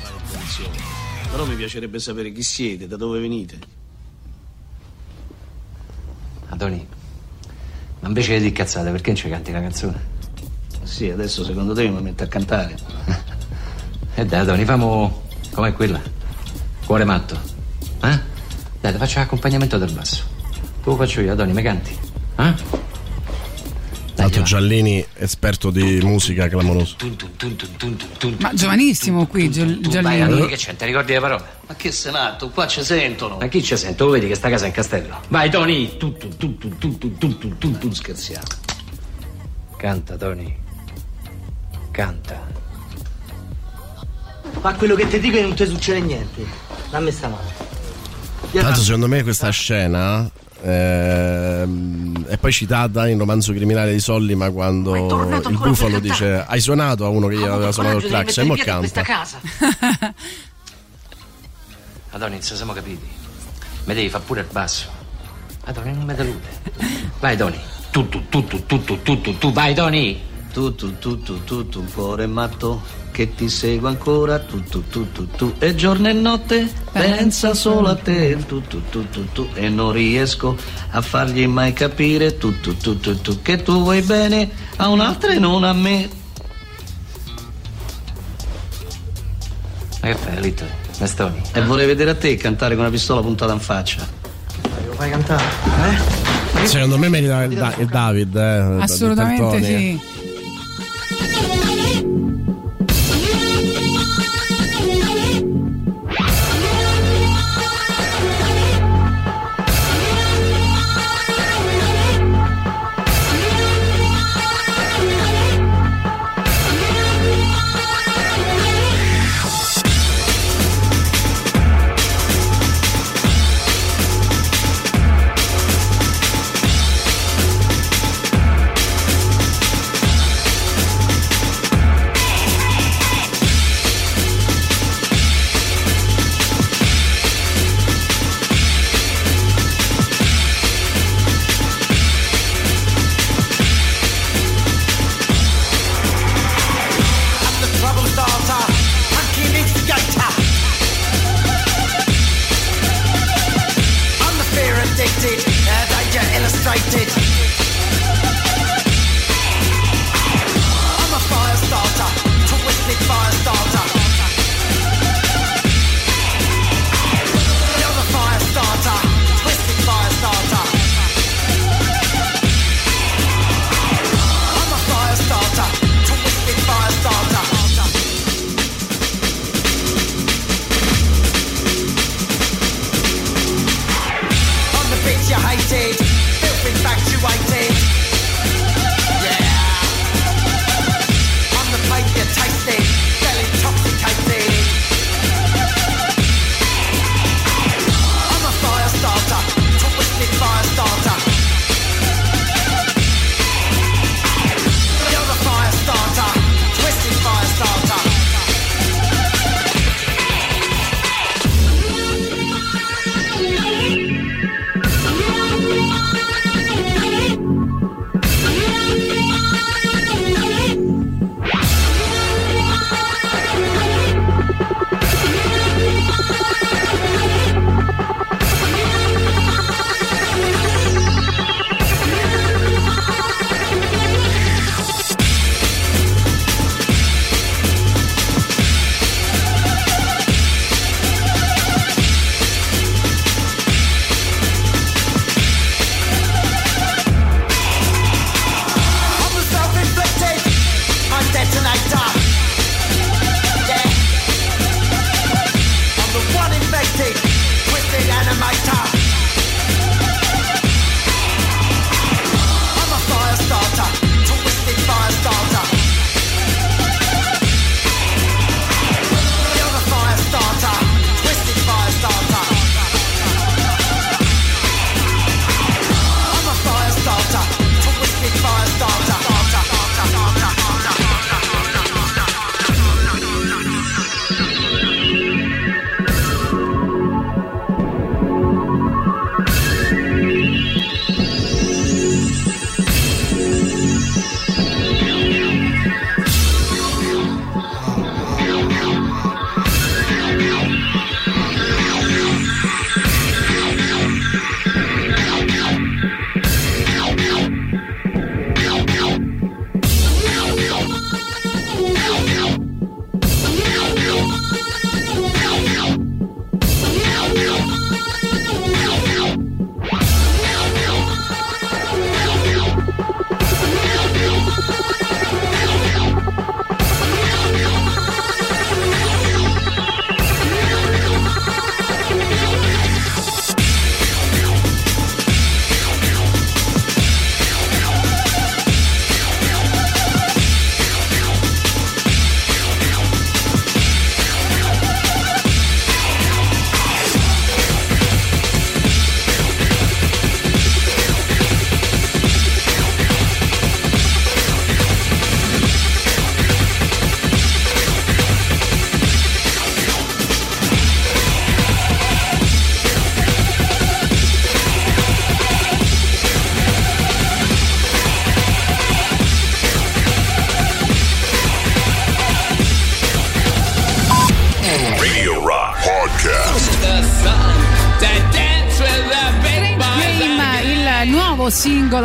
Però mi piacerebbe sapere chi siete, da dove venite. Adoni, ma invece di cazzate, perché non ci canti la canzone? Sì, adesso secondo te mi metto a cantare. <laughs> E dai, Adoni, famo com'è quella? Cuore matto. Eh? Dai, ti faccio l'accompagnamento del basso. Tu lo faccio io, Adoni, me canti. Eh? Tanto Giallini, esperto di musica clamoroso. Ma giovanissimo qui, Giall- Giallini. Vai, che c'è? Ti ricordi le parole? Ma che sei matto? Qua ci sentono. Ma chi ci sento? Lo vedi che sta casa è in castello. Vai, Tony! Scherziamo. Canta, Tony. Canta. Ma quello che ti dico è non ti succede niente. Dammi sta mano. Tanto secondo me questa scena ehm, è poi citata in romanzo criminale di Sollima quando il bufalo dice hai suonato a uno che gli aveva suonato il clacson e mo canta. casa. Adoni, non ci siamo capiti. Mi devi fare pure il basso. Madonna, non mi delude. Vai, Doni. Tu, tu, tu, tu, tu, tu, tu, tu, tu, vai, Doni. Tu, tu, tu, tu, tu, tu, cuore matto, che ti seguo ancora, tu, tu, tu, tu, tu, e giorno e notte pensa solo a te, tu, tu, tu, tu, tu, e non riesco a fargli mai capire, tu, tu, tu, tu, tu, che tu vuoi bene a un'altra e non a me. Ma che fai, Lito? Mestoni? E vorrei vedere a te cantare con una pistola puntata in faccia. Lo fai cantare? Eh? Secondo me merita il, Da- il David. Eh, Assolutamente sì.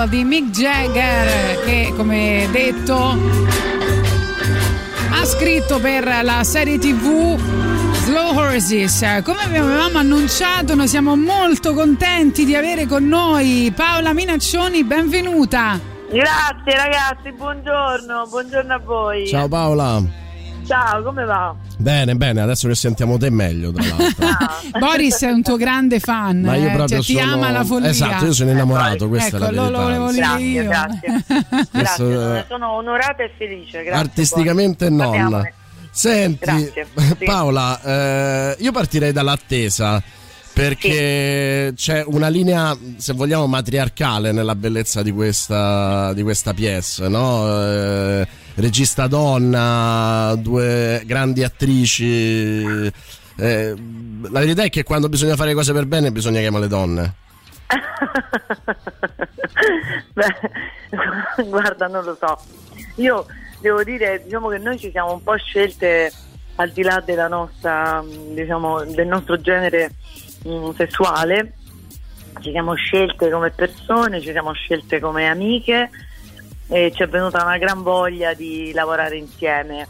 Singolo di Mick Jagger che come detto ha scritto per la serie tv Slow Horses. Come avevamo annunciato, noi siamo molto contenti di avere con noi Paola Minaccioni, benvenuta. Grazie ragazzi, buongiorno, buongiorno a voi. Ciao Paola. Ciao, come va? Bene, bene, adesso che sentiamo te meglio, tra l'altro. <laughs> <laughs> Boris è un tuo grande fan, Ma io eh, proprio cioè, ti sono- ama la follia. Esatto, io sono innamorato, questa ecco, è la lo, verità. lo volevo dire Grazie, io. grazie. <laughs> Questo, Grazie, eh, sono onorata e felice. Grazie, artisticamente Boris. non. Parliamone. Senti, Grazie, sì. Paola, eh, io partirei dall'attesa. Perché c'è una linea, se vogliamo, matriarcale nella bellezza di questa, di questa pièce, no? Eh, regista donna, due grandi attrici. Eh, la verità è che quando bisogna fare cose per bene bisogna chiamare le donne. <laughs> Beh, guarda, non lo so. Io devo dire, diciamo che noi ci siamo un po' scelte al di là della nostra, diciamo, del nostro genere mh, sessuale. Ci siamo scelte come persone, ci siamo scelte come amiche e ci è venuta una gran voglia di lavorare insieme.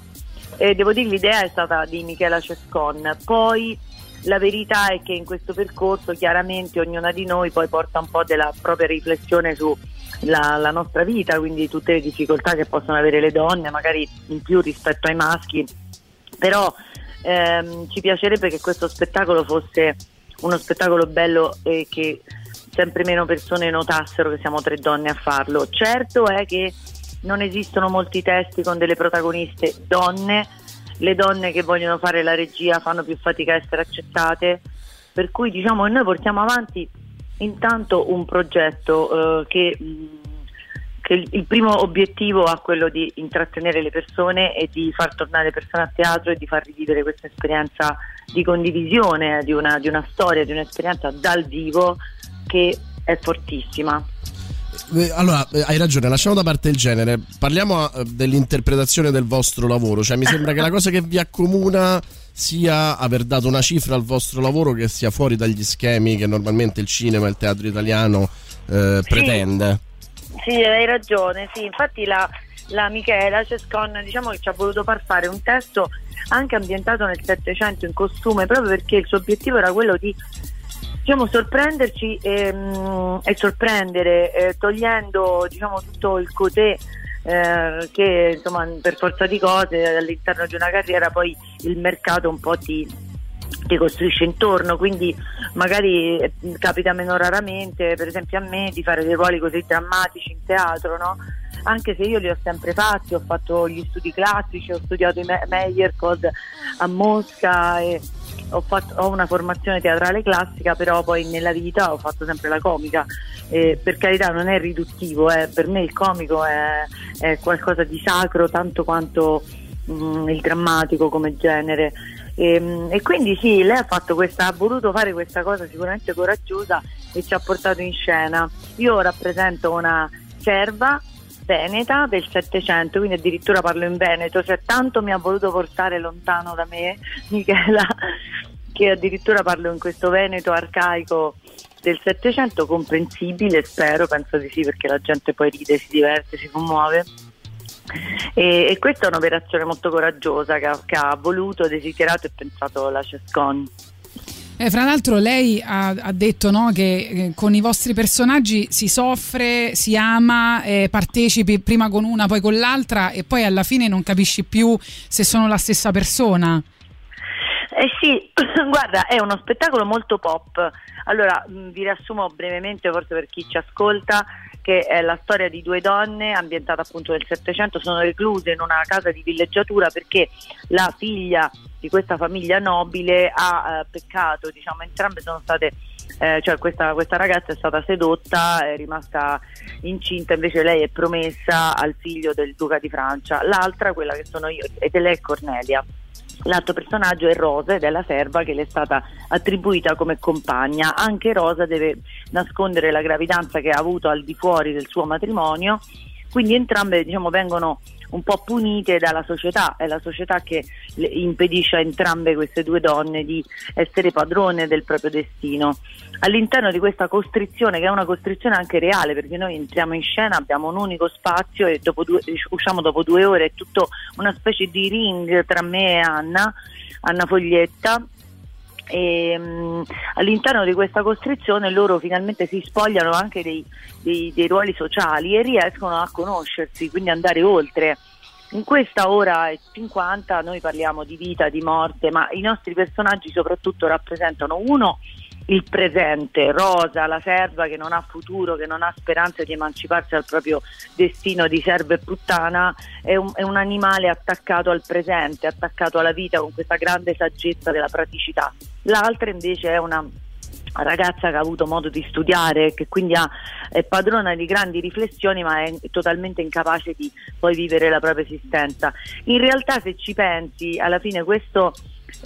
E devo dire l'idea è stata di Michela Cescon. Poi la verità è che in questo percorso chiaramente ognuna di noi poi porta un po' della propria riflessione su la, la nostra vita, quindi tutte le difficoltà che possono avere le donne, magari in più rispetto ai maschi. Però ehm, ci piacerebbe che questo spettacolo fosse uno spettacolo bello e che sempre meno persone notassero che siamo tre donne a farlo. Certo è che non esistono molti testi con delle protagoniste donne, le donne che vogliono fare la regia fanno più fatica a essere accettate, per cui diciamo che noi portiamo avanti intanto un progetto eh, che, mh, che il, primo obiettivo ha quello di intrattenere le persone e di far tornare le persone a teatro e di far rivivere questa esperienza di condivisione di una, di una storia, di un'esperienza dal vivo che è fortissima. Eh, Allora, eh, hai ragione, lasciamo da parte il genere, parliamo eh, dell'interpretazione del vostro lavoro, cioè mi sembra che la cosa che vi accomuna sia aver dato una cifra al vostro lavoro che sia fuori dagli schemi che normalmente il cinema e il teatro italiano eh, pretende. Sì, hai ragione, sì, infatti la, la Michela Cescon diciamo che ci ha voluto far fare un testo anche ambientato nel Settecento in costume proprio perché il suo obiettivo era quello di diciamo, sorprenderci ehm, e sorprendere eh, togliendo diciamo, tutto il cotè eh, che insomma per forza di cose all'interno di una carriera poi il mercato un po' ti, ti costruisce intorno, quindi magari eh, capita meno raramente, per esempio a me, di fare dei ruoli così drammatici in teatro, no? Anche se io li ho sempre fatti, ho fatto gli studi classici, ho studiato i Me- a Mosca e ho, fatto- ho una formazione teatrale classica, però poi nella vita ho fatto sempre la comica. E per carità non è riduttivo, eh, per me il comico è, è qualcosa di sacro tanto quanto mm, il drammatico come genere. E, e quindi sì, lei ha, questa, ha voluto fare questa cosa sicuramente coraggiosa e ci ha portato in scena. Io rappresento una serva veneta del Settecento, quindi addirittura parlo in veneto, cioè tanto mi ha voluto portare lontano da me <laughs> Michela che addirittura parlo in questo veneto arcaico del Settecento, comprensibile, spero, penso di sì, perché la gente poi ride, si diverte, si commuove. E, e questa è un'operazione molto coraggiosa che ha, che ha voluto, desiderato e pensato la Cescon. Eh, fra l'altro lei ha, ha detto no, che eh, con i vostri personaggi si soffre, si ama, eh, partecipi prima con una, poi con l'altra e poi alla fine non capisci più se sono la stessa persona. Eh sì, <clears throat> guarda, è uno spettacolo molto pop. Allora, mh, vi riassumo brevemente, forse per chi ci ascolta, che è la storia di due donne ambientate appunto nel Settecento, sono recluse in una casa di villeggiatura perché la figlia di questa famiglia nobile ha eh, peccato, diciamo, entrambe sono state eh, cioè questa, questa ragazza è stata sedotta, è rimasta incinta, invece lei è promessa al figlio del duca di Francia. L'altra, quella che sono io, ed lei è Cornelia. L'altro personaggio è Rosa ed è la serva che le è stata attribuita come compagna. Anche Rosa deve nascondere la gravidanza che ha avuto al di fuori del suo matrimonio, quindi entrambe diciamo, vengono un po' punite dalla società, è la società che impedisce a entrambe queste due donne di essere padrone del proprio destino. All'interno di questa costrizione, che è una costrizione anche reale, perché noi entriamo in scena, abbiamo un unico spazio e dopo due- usciamo dopo due ore, è tutto una specie di ring tra me e Anna, Anna Foglietta, e mh, all'interno di questa costrizione loro finalmente si spogliano anche dei, dei- dei ruoli sociali e riescono a conoscersi, quindi andare oltre. In questa ora e 50 noi parliamo di vita, di morte, ma i nostri personaggi soprattutto rappresentano uno il presente, Rosa, la serva che non ha futuro, che non ha speranze di emanciparsi dal proprio destino di serva e puttana, è un, è un animale attaccato al presente, attaccato alla vita con questa grande saggezza della praticità. L'altra invece è una ragazza che ha avuto modo di studiare, che quindi ha- è padrona di grandi riflessioni ma è totalmente incapace di poi vivere la propria esistenza. In realtà se ci pensi, alla fine questo,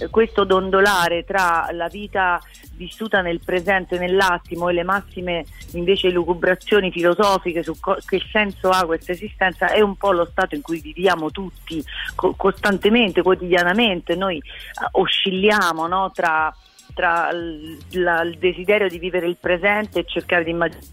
questo dondolare tra la vita vissuta nel presente, nell'attimo e le massime invece lucubrazioni filosofiche su co- che senso ha questa esistenza è un po' lo stato in cui viviamo tutti co- costantemente, quotidianamente, noi eh, oscilliamo no, tra tra l- la- il desiderio di vivere il presente e cercare di immaginare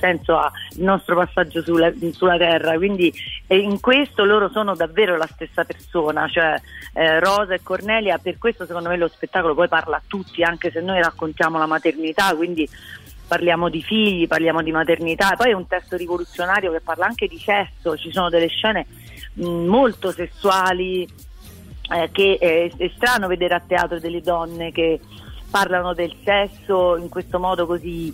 senso ha il nostro passaggio sulla, sulla terra quindi in questo loro sono davvero la stessa persona cioè eh, Rosa e Cornelia per questo secondo me lo spettacolo poi parla a tutti anche se noi raccontiamo la maternità quindi parliamo di figli, parliamo di maternità poi è un testo rivoluzionario che parla anche di sesso ci sono delle scene mh, molto sessuali eh, che è, è strano vedere a teatro delle donne che parlano del sesso in questo modo così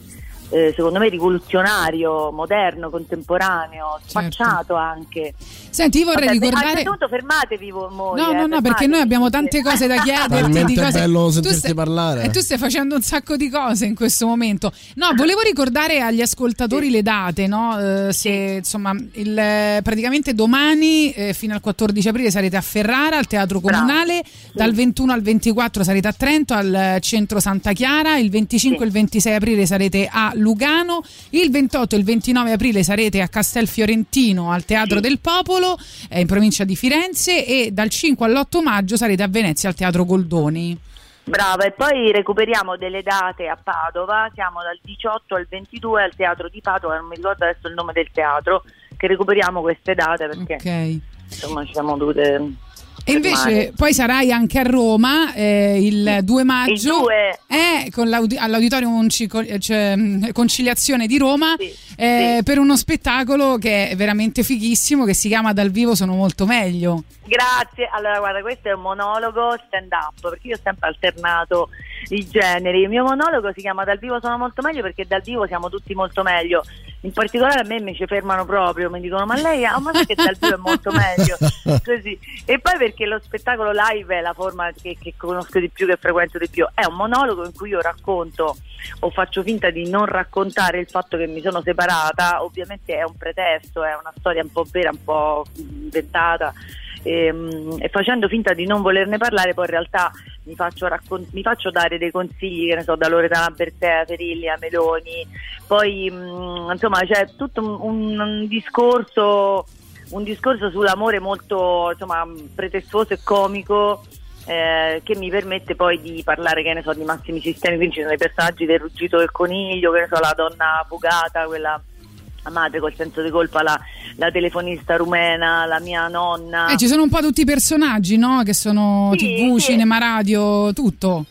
eh, secondo me rivoluzionario, moderno, contemporaneo, sfacciato anche. Senti, io vorrei Vabbè, ricordare- certo punto fermatevi voi. No, eh, no, no, perché noi abbiamo tante cose da <laughs> chiederti. Di cose... bello Tu sentirti stai- parlare. E tu stai facendo un sacco di cose in questo momento. No, volevo ricordare agli ascoltatori le date, no? Eh, se insomma, il, eh, praticamente domani eh, fino al 14 aprile sarete a Ferrara, al Teatro Comunale, dal 21 al 24 sarete a Trento, al eh, centro Santa Chiara, il 25 e il 26 aprile sarete a Lugano, il 28 e il 29 aprile sarete a Castelfiorentino, al Teatro del Popolo, eh, in provincia di Firenze, e dal 5 all'8 maggio sarete a Venezia, al Teatro Goldoni. Brava, e poi recuperiamo delle date a Padova, siamo dal 18 al 22 al Teatro di Padova, non mi ricordo adesso il nome del teatro, che recuperiamo queste date perché Ok. insomma ci siamo dovute E invece poi sarai anche a Roma eh, il 2 maggio due. eh, con l'audi- all'Auditorium cioè, Conciliazione di Roma eh, per uno spettacolo che è veramente fighissimo che si chiama Dal vivo sono molto meglio. Grazie, allora guarda questo è un monologo stand up perché io ho sempre alternato i generi, il mio monologo si chiama Dal vivo sono molto meglio perché dal vivo siamo tutti molto meglio, in particolare a me mi ci fermano proprio, mi dicono ma lei ah, ma sai che dal vivo è molto meglio, <laughs> così. E poi perché lo spettacolo live è la forma che, che conosco di più, che frequento di più, è un monologo in cui io racconto o faccio finta di non raccontare il fatto che mi sono separata, ovviamente è un pretesto, è una storia un po' vera, un po' inventata. E, mm, e facendo finta di non volerne parlare poi in realtà mi faccio, raccon- mi faccio dare dei consigli che ne so da Loredana Bertè, a Meloni poi mm, insomma c'è tutto un, un discorso un discorso sull'amore molto insomma pretestuoso e comico eh, che mi permette poi di parlare che ne so di massimi sistemi. Quindi ci sono i personaggi del ruggito del coniglio che ne so la donna fugata quella la madre col senso di colpa la, la telefonista rumena la mia nonna Eh, ci sono un po' tutti i personaggi, no? Che sono Sì, TV, sì. cinema, radio, tutto.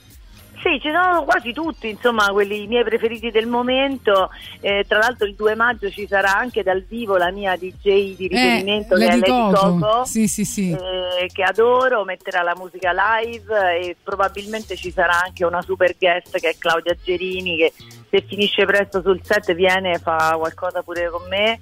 Sì, ci sono quasi tutti, insomma, quelli i miei preferiti del momento. Eh, tra l'altro il 2 maggio ci sarà anche dal vivo la mia DJ di riferimento che è Lady Eh, Coco. Coco. Sì, sì, sì. eh, che adoro, metterà la musica live e probabilmente ci sarà anche una super guest che è Claudia Gerini che se finisce presto sul set viene e fa qualcosa pure con me.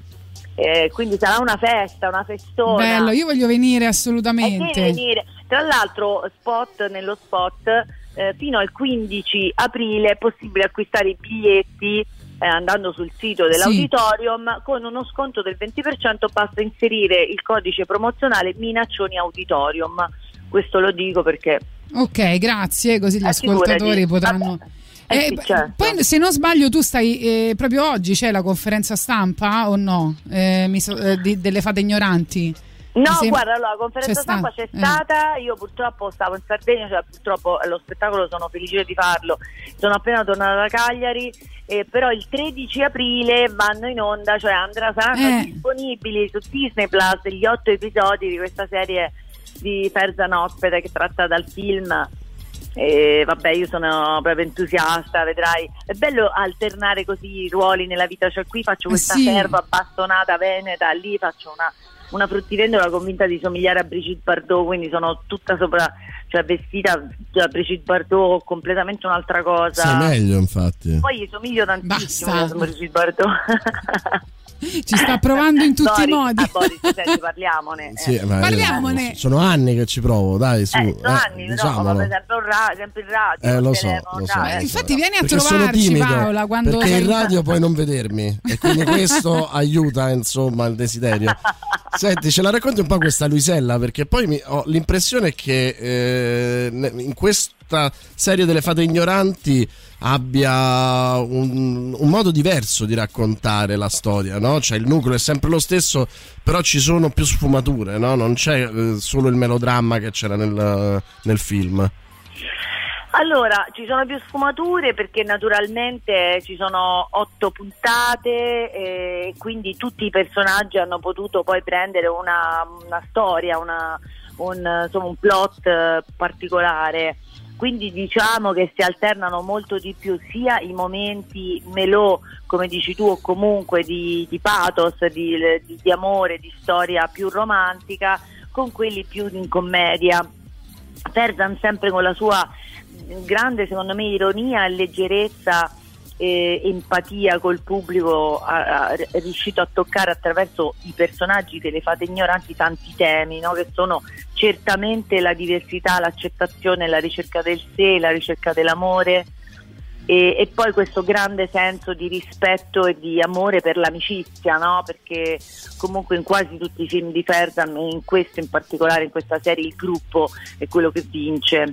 Eh, quindi sarà una festa, una festona. Bello, io voglio venire assolutamente. devi venire. Tra l'altro, spot nello spot, eh, fino al 15 aprile è possibile acquistare i biglietti eh, andando sul sito dell'auditorium con uno sconto del 20%. Basta inserire il codice promozionale Minaccioni Auditorium. Questo lo dico perché Ok, grazie, così gli ascoltatori potranno Eh, sì, p- certo. Poi se non sbaglio tu stai eh, proprio oggi c'è la conferenza stampa o no? Eh, mi eh, delle fate ignoranti? No, sembra- guarda, allora, la conferenza c'è stampa sta- c'è eh. stata, io purtroppo stavo in Sardegna, cioè purtroppo lo spettacolo sono felice di farlo, sono appena tornata da Cagliari, eh, però il 13 aprile vanno in onda, cioè andrà, saranno Eh. disponibili su Disney Plus gli otto episodi di questa serie di Ferzan Ospite che tratta dal film e vabbè, io sono proprio entusiasta, vedrai. È bello alternare così i ruoli nella vita, cioè qui faccio questa sì. serva bastonata veneta, lì faccio una, una fruttivendola convinta di somigliare a Brigitte Bardot, quindi sono tutta sopra, cioè vestita da Brigitte Bardot, completamente un'altra cosa. Sei meglio, infatti. Poi gli somiglio tantissimo a Brigitte Bardot. <laughs> Ci sta provando in tutti i Boris, modi. ah, Boris, senti, parliamone. Sì, eh. ma Parliamone. sono anni che ci provo, dai, su. Eh, sono eh, anni, no, diciamolo. vabbè, sempre, un ra- sempre in radio, Eh, lo so, telefono, lo so, eh. lo so. Infatti vieni a Perché sono trovarci timido, Paola quando perché in sei- radio puoi non vedermi e quindi questo <laughs> aiuta insomma il desiderio senti ce la racconti un po' questa Luisella perché poi mi- ho l'impressione che eh, in questa serie delle fate ignoranti abbia un, un modo diverso di raccontare la storia no? cioè il nucleo è sempre lo stesso però ci sono più sfumature no? non c'è eh, solo il melodramma che c'era nel, nel film Allora, ci sono più sfumature perché naturalmente ci sono otto puntate e quindi tutti i personaggi hanno potuto poi prendere una, una storia, una- un, insomma, un plot eh, particolare. Quindi diciamo che si alternano molto di più sia i momenti melò, come dici tu, o comunque di, di pathos, di, di- di amore, di storia più romantica, con quelli più in commedia. Ferzan sempre con la sua grande secondo me ironia e leggerezza e empatia col pubblico ha, ha- è riuscito a toccare attraverso i personaggi delle fate ignoranti tanti temi no? che sono certamente la diversità, l'accettazione, la ricerca del sé, la ricerca dell'amore e, e poi questo grande senso di rispetto e di amore per l'amicizia, no? perché comunque in quasi tutti i film di Ferzan e in questo in particolare, in questa serie, il gruppo è quello che vince.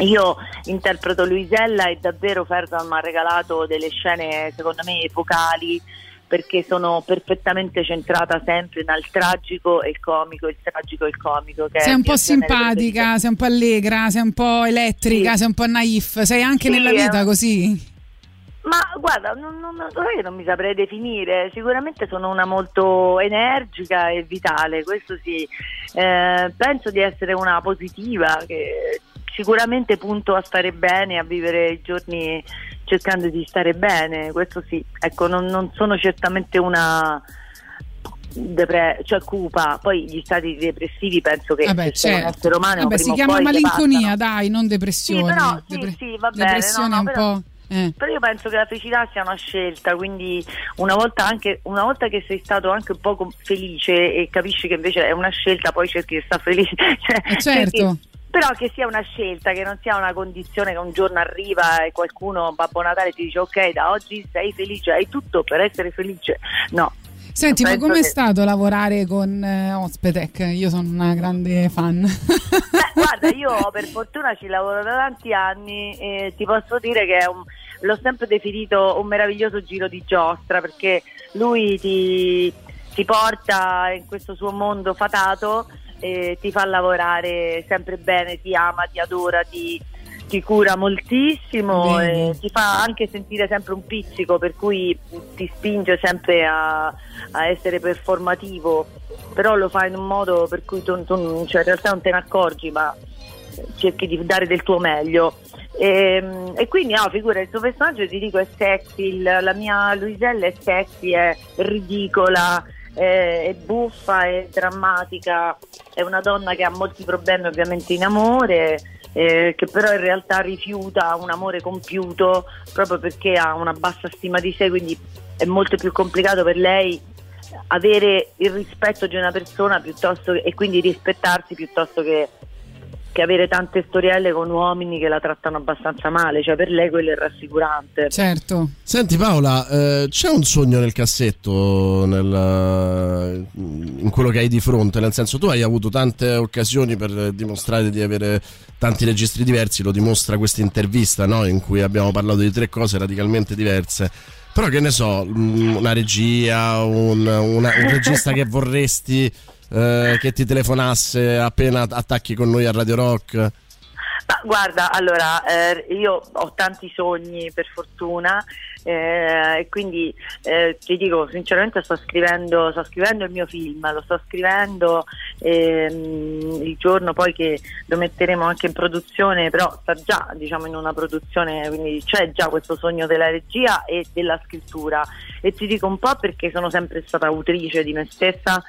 Io interpreto Luisella e davvero Ferzan mi ha regalato delle scene secondo me epocali perché sono perfettamente centrata sempre nel tragico e il comico, il tragico e il comico. Sei un po' simpatica, sei un po' allegra, sei un po' elettrica, sei un po' naif, sei anche Sì, nella vita un- così. Ma guarda, non, non, non mi saprei definire, sicuramente sono una molto energica e vitale, questo sì. Eh, penso di essere una positiva, che sicuramente punto a stare bene, a vivere i giorni cercando di stare bene, questo sì. Ecco, non, non sono certamente una depre- cioè cupa, poi gli stati depressivi penso che Vabbè, se sei un certo. essere umano Vabbè, si chiama malinconia, dai, non depressione. Sì, però, sì, Depre- sì, va bene, Depressione no, no, un però- po'. eh. Però io penso che la felicità sia una scelta, quindi una volta, anche, una volta che sei stato anche un po' felice e capisci che invece è una scelta, poi cerchi di stare felice. <laughs> Cioè, Eh, certo. cerchi- però che sia una scelta, che non sia una condizione che un giorno arriva e qualcuno, Babbo Natale, ti dice ok, da oggi sei felice, hai tutto per essere felice. No. Senti, ma com'è che- stato lavorare con eh, Ospetec? Io sono una grande fan. Beh, <laughs> guarda, io per fortuna ci lavoro da tanti anni e ti posso dire che un- l'ho sempre definito un meraviglioso giro di giostra perché lui ti, ti porta in questo suo mondo fatato e ti fa lavorare sempre bene, ti ama, ti adora, ti, ti cura moltissimo Bene. e ti fa anche sentire sempre un pizzico per cui ti spinge sempre a, a essere performativo però lo fa in un modo per cui tu, tu- cioè, in realtà non te ne accorgi ma cerchi di dare del tuo meglio e, e quindi no, figura il suo personaggio ti dico è sexy il- la mia Luisella è sexy è ridicola è, buffa è drammatica è una donna che ha molti problemi ovviamente in amore eh, che però in realtà rifiuta un amore compiuto proprio perché ha una bassa stima di sé quindi è molto più complicato per lei avere il rispetto di una persona piuttosto e quindi rispettarsi piuttosto che, che avere tante storielle con uomini che la trattano abbastanza male, cioè per lei quello è rassicurante. Certo. Senti Paola, eh, c'è un sogno nel cassetto, nel, in quello che hai di fronte? Nel senso, tu hai avuto tante occasioni per dimostrare di avere tanti registri diversi, lo dimostra questa intervista no? in cui abbiamo parlato di tre cose radicalmente diverse. Però che ne so, mm, una regia, un, una- un regista che vorresti eh, che ti telefonasse appena attacchi con noi a Radio Rock? Ma guarda, allora, eh, io ho tanti sogni per fortuna eh, e quindi eh, ti dico sinceramente sto scrivendo, sto scrivendo il mio film, lo sto scrivendo ehm, il giorno poi che lo metteremo anche in produzione, però sta già diciamo in una produzione, quindi c'è già questo sogno della regia e della scrittura e ti dico un po' perché sono sempre stata autrice di me stessa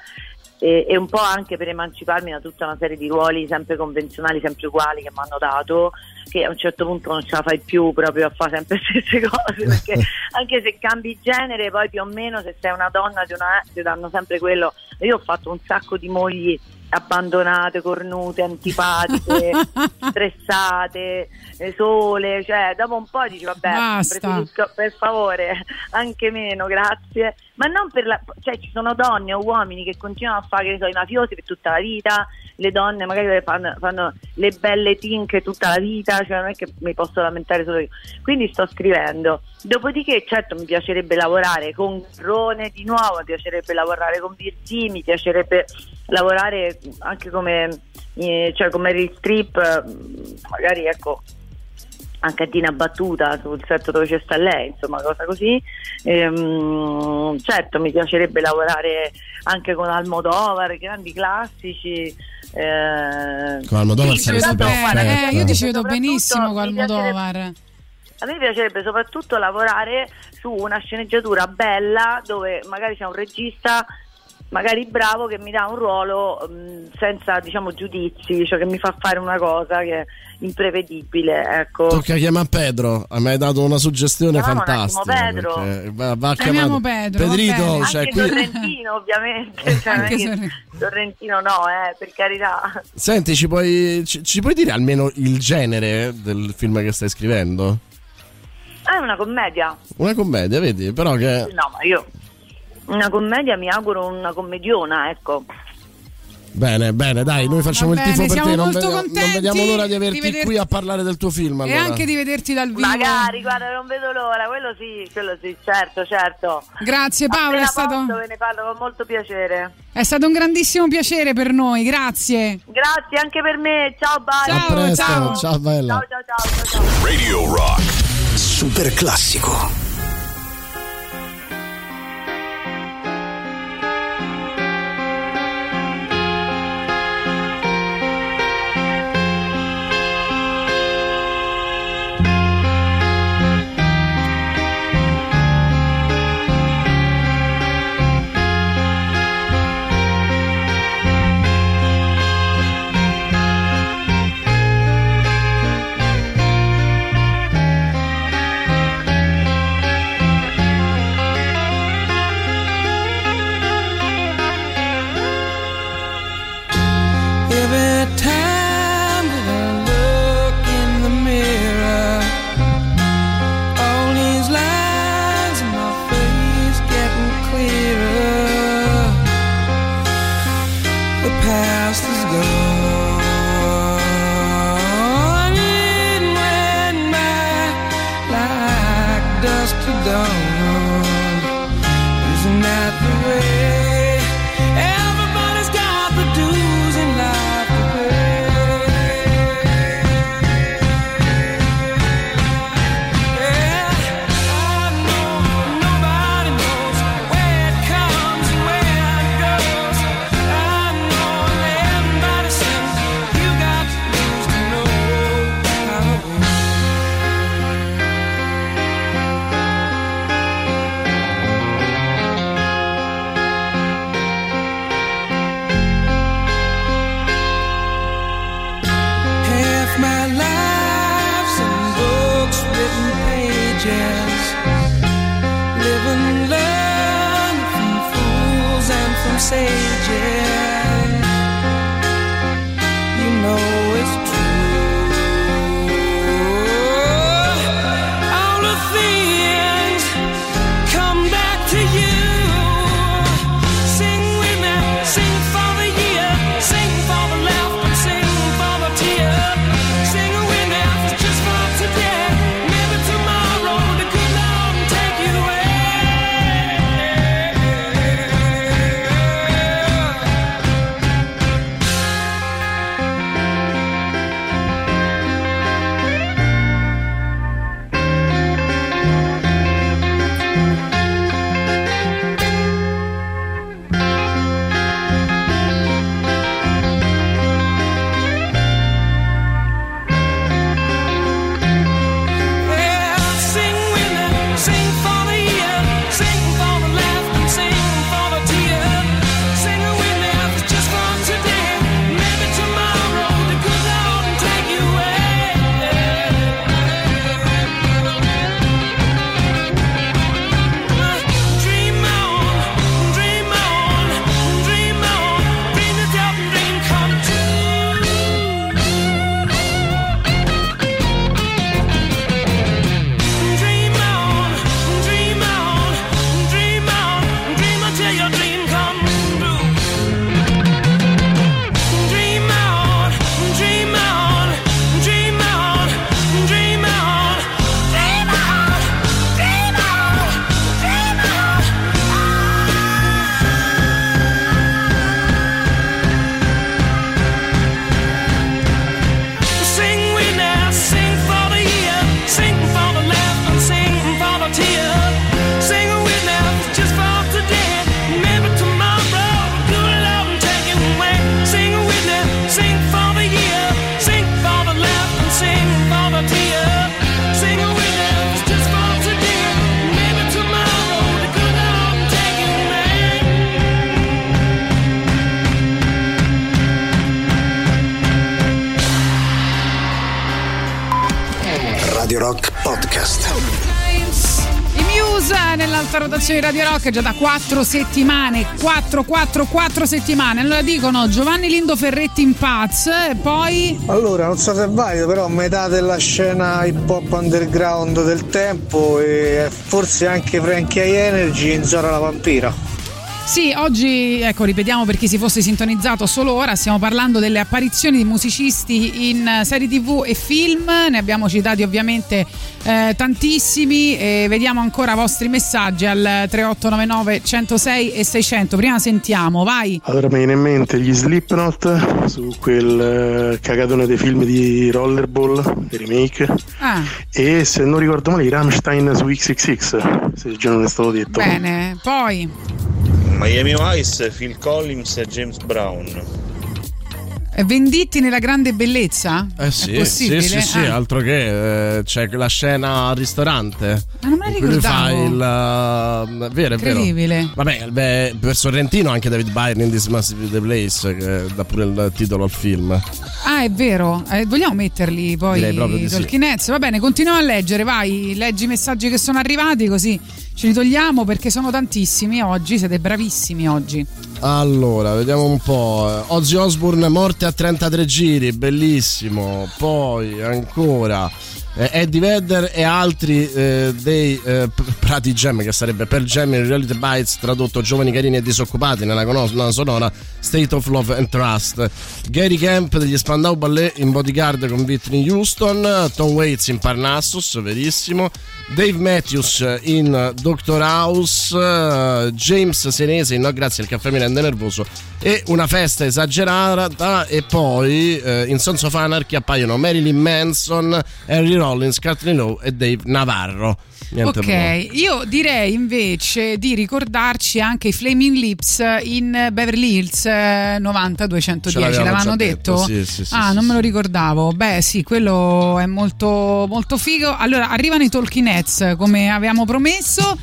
e, e un po' anche per emanciparmi da tutta una serie di ruoli sempre convenzionali, sempre uguali che mi hanno dato, che a un certo punto non ce la fai più proprio a fare sempre le <laughs> stesse cose, perché <laughs> anche se cambi genere poi più o meno se sei una donna ti, una- ti danno sempre quello. Io ho fatto un sacco di mogli abbandonate, cornute, antipatiche, <laughs> stressate, eh, sole, cioè dopo un po' dici vabbè, preferisco per favore anche meno, grazie. Ma non per la cioè ci sono donne o uomini che continuano a fare so, i mafiosi per tutta la vita, le donne magari fanno, fanno le belle tinche tutta la vita, cioè non è che mi posso lamentare solo io. Quindi sto scrivendo. Dopodiché, certo, mi piacerebbe lavorare con Rone di nuovo, mi piacerebbe lavorare con Virzi, mi piacerebbe lavorare anche come, eh, cioè come Meryl Streep, eh, magari ecco anche a Dina Battuta sul set dove c'è sta lei, insomma, cosa così. Ehm, certo, mi piacerebbe lavorare anche con Almodovar, grandi classici. Eh, Con Almodovar sì, guarda, perfetta. Eh, io ti ci vedo benissimo con Almodovar. a me piacerebbe soprattutto lavorare su una sceneggiatura bella dove magari c'è un regista magari bravo che mi dà un ruolo mh, senza diciamo giudizi, cioè che mi fa fare una cosa che è imprevedibile, ecco. Tocca chiamare Pedro, mi hai dato una suggestione Chiamiamo un attimo fantastica. Pedro. perché Va, va Chiamiamo chiamato. Pedro, Pedrito, bene. cioè, Anche qui- Sorrentino ovviamente, cioè, non è Anche che- Sorrentino. Sorrentino no, eh, per carità. Senti, ci puoi, ci, ci puoi dire almeno il genere del film che stai scrivendo? Ah, è una commedia. Una commedia, vedi? Però che. No, ma io una commedia mi auguro una commediona, ecco. Bene, bene, dai, noi facciamo Va il tifo bene, per siamo te. Non, non contenti vediamo l'ora di di averti vederti- qui a parlare del tuo film. E Allora. anche di vederti dal vivo. Magari, guarda, non vedo l'ora, quello sì, quello sì, certo, certo. Grazie Paola, è stato, posso ve ne parlo con molto piacere. è stato un grandissimo piacere per noi, grazie. Grazie anche per me, ciao, bye. A presto, ciao, bella. Ciao, ciao, ciao, ciao, ciao. Radio Rock. Super classico. Time rotazione di Radio Rock già da 4 settimane, 4, 4, 4 settimane. Allora dicono Giovanni Lindo Ferretti in Paz e poi... Allora, non so se è valido, però metà della scena hip hop underground del tempo e forse anche Frankie Energy in Zora la Vampira. Sì, oggi, ecco, ripetiamo per chi si fosse sintonizzato solo ora, stiamo parlando delle apparizioni di musicisti in serie tv e film, ne abbiamo citati ovviamente eh, tantissimi e vediamo ancora i vostri messaggi al 3899 106 e 600. Prima sentiamo, vai. Allora mi viene in mente gli Slipknot su quel eh, cagatone dei film di Rollerball, dei remake. Ah, E se non ricordo male i Rammstein su XXX, se già non è stato detto. bene, poi Miami Vice, Phil Collins e James Brown. Eh, Venditti nella grande bellezza? Eh sì, è possibile? sì, sì, sì, Ah. altro che eh, c'è la scena al ristorante. Ma non me la cui lui fa ricordavo. il. uh, vero, è vero. Incredibile. Vabbè, beh, per Sorrentino anche David Byrne in This Must Be the Place, che dà pure il titolo al film. Ah, è vero. Eh, vogliamo metterli poi i sì. Talking Heads? Va bene, continuiamo a leggere, vai, leggi i messaggi che sono arrivati così ce li togliamo perché sono tantissimi oggi, siete bravissimi oggi. Allora, vediamo un po'. Ozzy Osbourne morte a 33 giri, bellissimo. Poi ancora eh, Eddie Vedder e altri eh, dei eh, Prati Gem, che sarebbe per Gem in Reality Bites, tradotto giovani carini e disoccupati nella colonna sonora State of Love and Trust. Gary Camp degli Spandau Ballet in Bodyguard con Whitney Houston, Tom Waits in Parnassus, verissimo. Dave Matthews in Doctor House, eh, James Senese in No Grazie al caffè mi rende nervoso e una festa esagerata e poi eh, in Sons of Anarchy appaiono Marilyn Manson, Henry Rollins, Courtney Lowe e Dave Navarro. Niente ok, proprio. io direi invece di ricordarci anche i Flaming Lips in Beverly Hills eh, 90-210. Ce l'avevamo L'avevano detto? detto, sì, sì, sì, ah, non me lo ricordavo. Beh, sì, quello è molto, molto figo. Allora, arrivano i Talking Heads come avevamo promesso.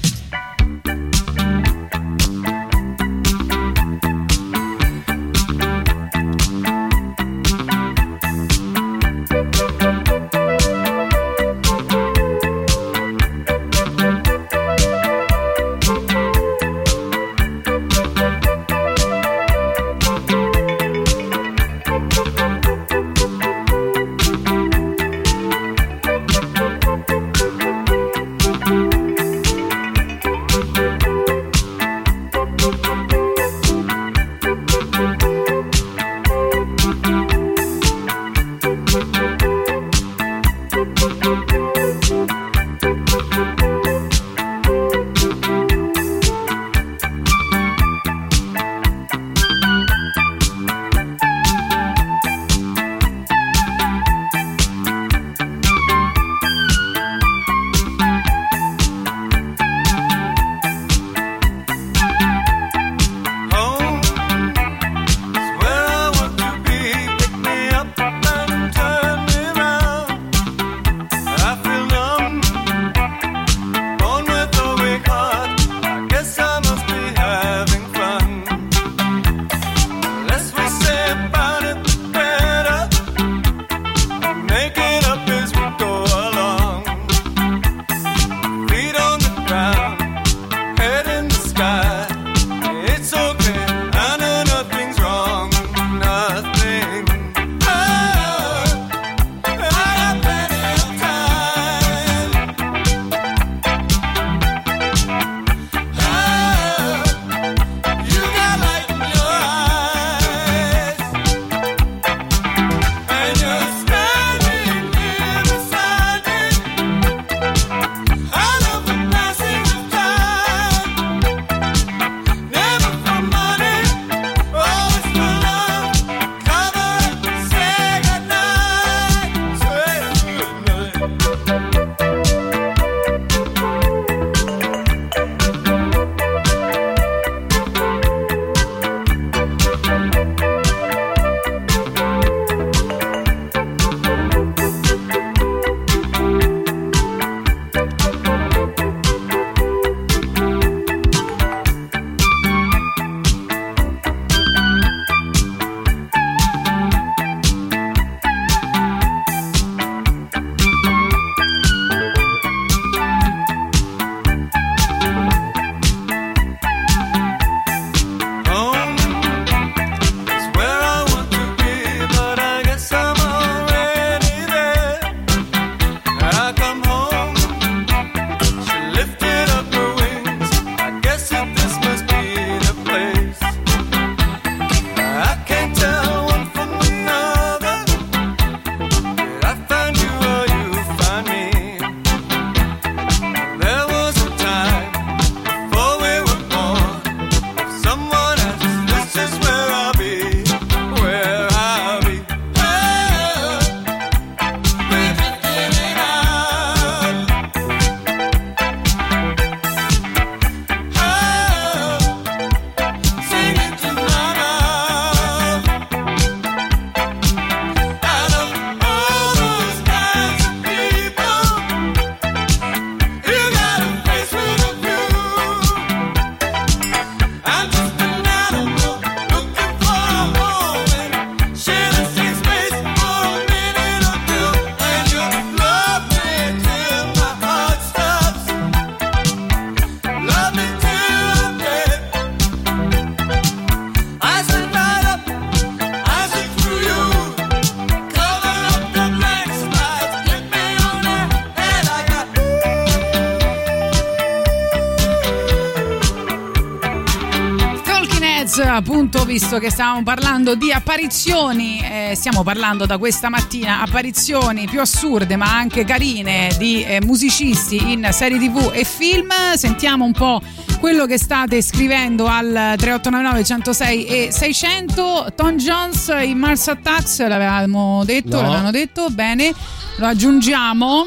Visto che stavamo parlando di apparizioni, eh, stiamo parlando da questa mattina apparizioni più assurde ma anche carine di eh, musicisti in serie tv e film. Sentiamo un po' quello che state scrivendo al 3899 106 e 600. Tom Jones in Mars Attacks, l'avevamo detto, No. l'avevano detto, bene, lo aggiungiamo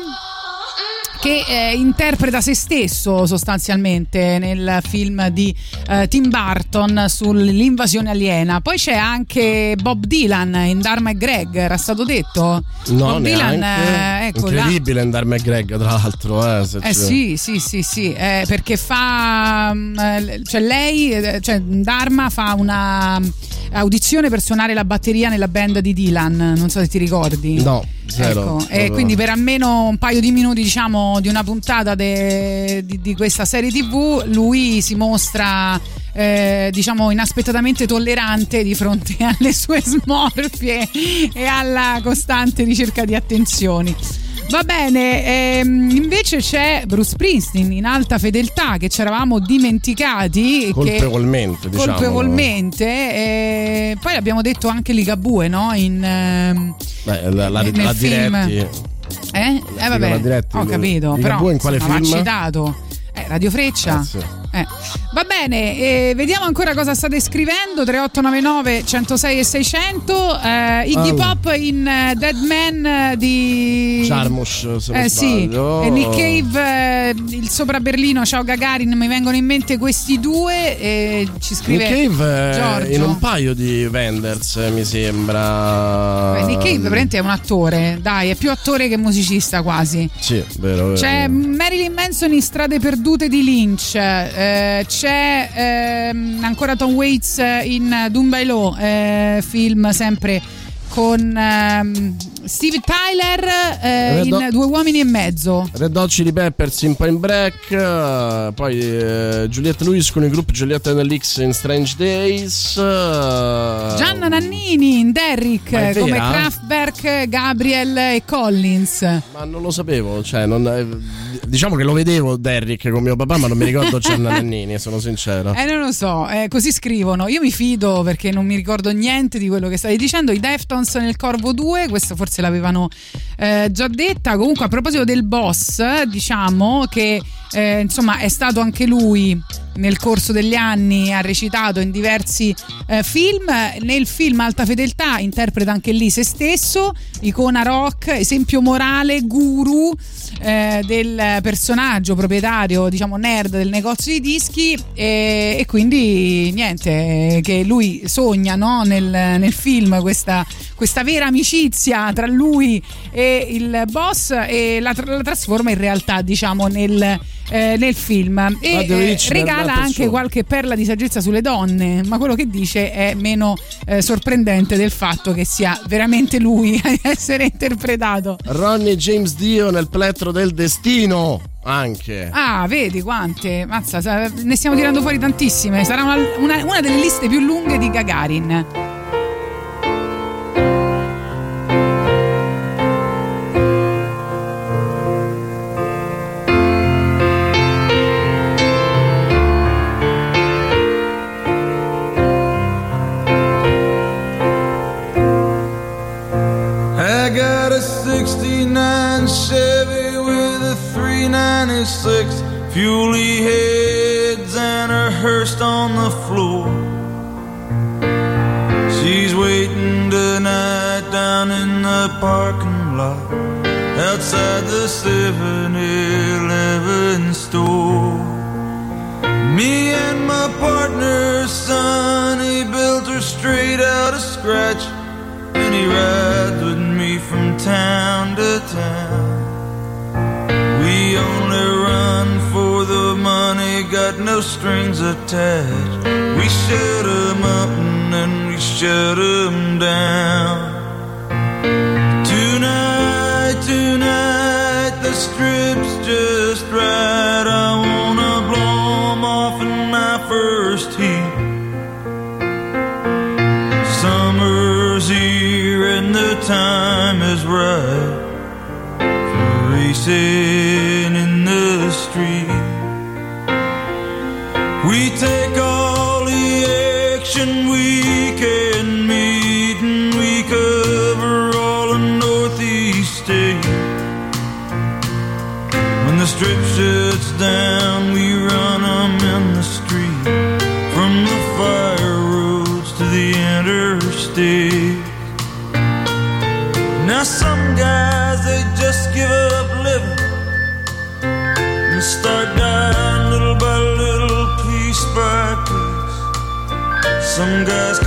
che eh, interpreta se stesso sostanzialmente nel film di eh, Tim Burton sull'invasione aliena. Poi c'è anche Bob Dylan in Dharma e Greg, era stato detto? No, Bob Dylan, eh, ecco, Incredibile Andar McGregor, tra l'altro. Eh, eh sì, sì, sì, sì, eh, perché fa, mm, eh, cioè lei, eh, cioè Dharma fa una audizione per suonare la batteria nella band di Dylan, non so se ti ricordi. No, zero. Ecco, e quindi per almeno un paio di minuti, diciamo, di una puntata de- di, di questa serie TV, lui si mostra, eh, diciamo, inaspettatamente tollerante di fronte <laughs> alle sue smorfie e alla costante ricerca di attenzioni. Va bene, ehm, invece c'è Bruce Springsteen in alta fedeltà che ci eravamo dimenticati. che- Colpevolmente, diciamo. colpevolmente. e poi abbiamo detto anche Ligabue, no? In, ehm, Beh, la, la, nel la film. diretti. eh? Eh vabbè, ho capito, Ligabue però in quale insomma, film? citato. Eh, Radio Freccia. Eh, sì. Eh. Va bene, eh, vediamo ancora cosa state scrivendo. 3899 106 e 600. Eh, Iggy Allora. Pop in eh, Dead Man eh, di. Se non Eh sì, e Nick Cave, eh, il sopra Berlino, ciao Gagarin, mi vengono in mente questi due. Ci scrive Nick Cave Giorgio. in un paio di Wenders, eh, mi sembra. Beh, Nick Cave veramente è un attore, dai, è più attore che musicista quasi. Sì, vero, vero. C'è Marilyn Manson in Strade Perdute di Lynch, eh, c'è ehm, ancora Tom Waits in Dumbailo, eh, film sempre con ehm, Steve Tyler eh, in Due uomini e mezzo. Red Hot Chili Peppers in Point Break, eh, poi eh, Juliette Lewis con il gruppo Juliette and the X in Strange Days. eh, Gianna Nannini in Derrick è come? Kraftwerk, Gabriel e Collins. Ma non lo sapevo, cioè, non- eh, diciamo che lo vedevo Derrick con mio papà, ma non mi ricordo <laughs> Gianna Nannini, sono sincero. Eh, non lo so, eh, così scrivono. Io mi fido perché non mi ricordo niente di quello che stai dicendo. I Deftones nel Corvo 2, questo forse l'avevano eh, già detta. Comunque, a proposito del boss, diciamo che eh, insomma è stato anche lui nel corso degli anni, ha recitato in diversi eh, film. Nel film Alta Fedeltà interpreta anche lì se stesso, icona rock, esempio morale, guru eh, del personaggio proprietario, diciamo nerd del negozio di dischi e, e quindi niente, che lui sogna no, nel, nel film questa, questa vera amicizia tra lui e il boss e la, la trasforma in realtà diciamo nel, eh, nel film e eh, regala anche qualche perla di saggezza sulle donne, ma quello che dice è meno eh, sorprendente del fatto che sia veramente lui a <laughs> essere interpretato. Ronnie James Dio nel plettro del destino, anche. Ah, vedi quante? Mazza, ne stiamo tirando fuori tantissime. Sarà una, una- una delle liste più lunghe di Gagarin. Fuely heads and a hearse on the floor. She's waiting tonight down in the parking lot outside the 7 no strings attached. We shut 'em up and then we shut 'em down. Tonight, tonight, the strip's just right. I wanna blow 'em off in my first heat. Summer's here and the time is right for racing down, we run in the street. From the fire roads to the interstate. Now some guys they just give up living and start dying little by little, piece by piece. Some guys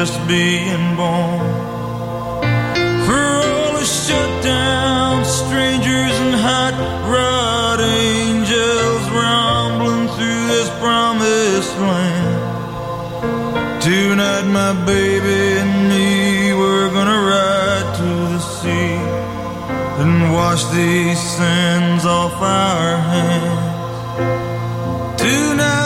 just being born. For all the shut down strangers and hot rod angels rumbling through this promised land. Tonight, my baby and me, we're gonna ride to the sea and wash these sins off our hands. Tonight,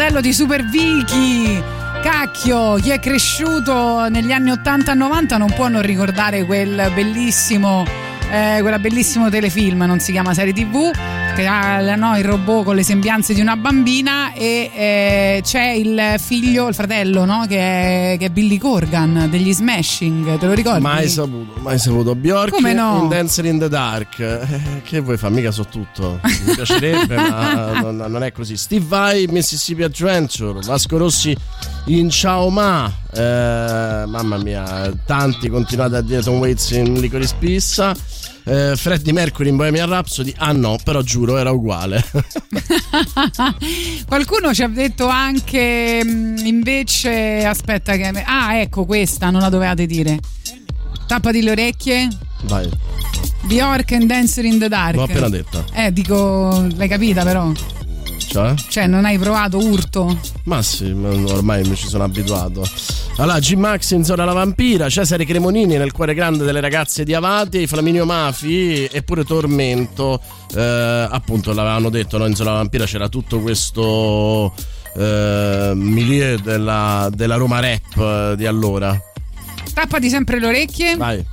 fratello di Super Vicky. Cacchio, chi è cresciuto negli anni 80 e 90 non può non ricordare quel bellissimo, eh, quella bellissimo telefilm, non si chiama serie tv, che ha no, il robot con le sembianze di una bambina e eh, c'è il figlio, il fratello, no? che, è, che, è, Billy Corgan degli Smashing, te lo ricordi? Mai saputo, mai saputo. Bjork Come no? in Dancer in the Dark. Eh, che vuoi fare? Mica so tutto. Mi piacerebbe, <laughs> ma non, non, è così. Steve Vai, Mississippi Adventure, Vasco Rossi in Ciao Ma. Eh, mamma mia, tanti continuate a dire Tom Waits in Licorice Pizza. Eh, Freddie Mercury in Bohemian Rhapsody. Ah no però giuro era uguale. <laughs> Qualcuno ci ha detto anche mm, invece aspetta che ah ecco questa non la dovevate dire. Tappati le orecchie? Vai. Bjork and Dancer in the Dark. L'ho appena detta. Eh dico l'hai capita però cioè? Cioè, non hai provato urto? Ma sì, ormai mi ci sono abituato. Allora, Jim Max in Zona la Vampira, Cesare Cremonini nel cuore grande delle ragazze di Avati, Flaminio Mafi e pure Tormento. Eh, appunto, l'avevano detto, no? in Zona la Vampira c'era tutto questo eh, milieu della, della Roma rap eh, di allora. Tappati sempre le orecchie. Vai.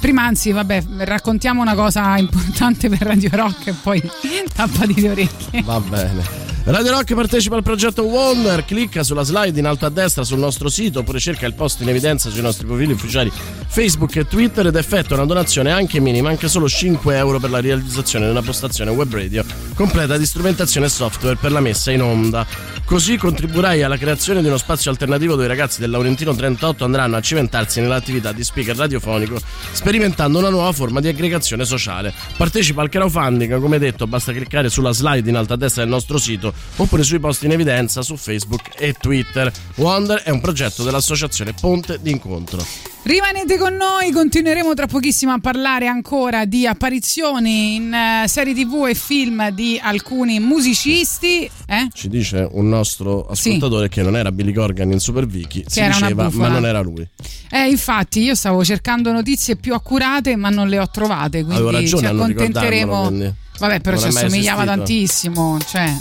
Prima, anzi, vabbè, raccontiamo una cosa importante per Radio Rock e poi <laughs> tappati le orecchie. Va bene. Radio Rock partecipa al progetto Wonder, clicca sulla slide in alto a destra sul nostro sito oppure cerca il post in evidenza sui nostri profili ufficiali Facebook e Twitter ed effettua una donazione anche minima, anche solo 5 euro per la realizzazione di una postazione web radio completa di strumentazione e software per la messa in onda. Così contribuirai alla creazione di uno spazio alternativo dove i ragazzi del Laurentino 38 andranno a cimentarsi nell'attività di speaker radiofonico sperimentando una nuova forma di aggregazione sociale. Partecipa al crowdfunding, come detto, basta cliccare sulla slide in alto a destra del nostro sito oppure sui post in evidenza su Facebook e Twitter. Wonder è un progetto dell'associazione Ponte d'incontro. Rimanete con noi, continueremo tra pochissimo a parlare ancora di apparizioni in uh, serie tv e film di alcuni musicisti. Eh? Ci dice un nostro ascoltatore sì. che non era Billy Corgan in Super Vicky, si diceva, ma non era lui. Eh, infatti, io stavo cercando notizie più accurate, ma non le ho trovate. Quindi ragione, ci accontenteremo. Vabbè, però ci assomigliava tantissimo. Cioè.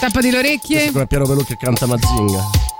Tappati le orecchie. Come Piero Pelù che canta Mazinga.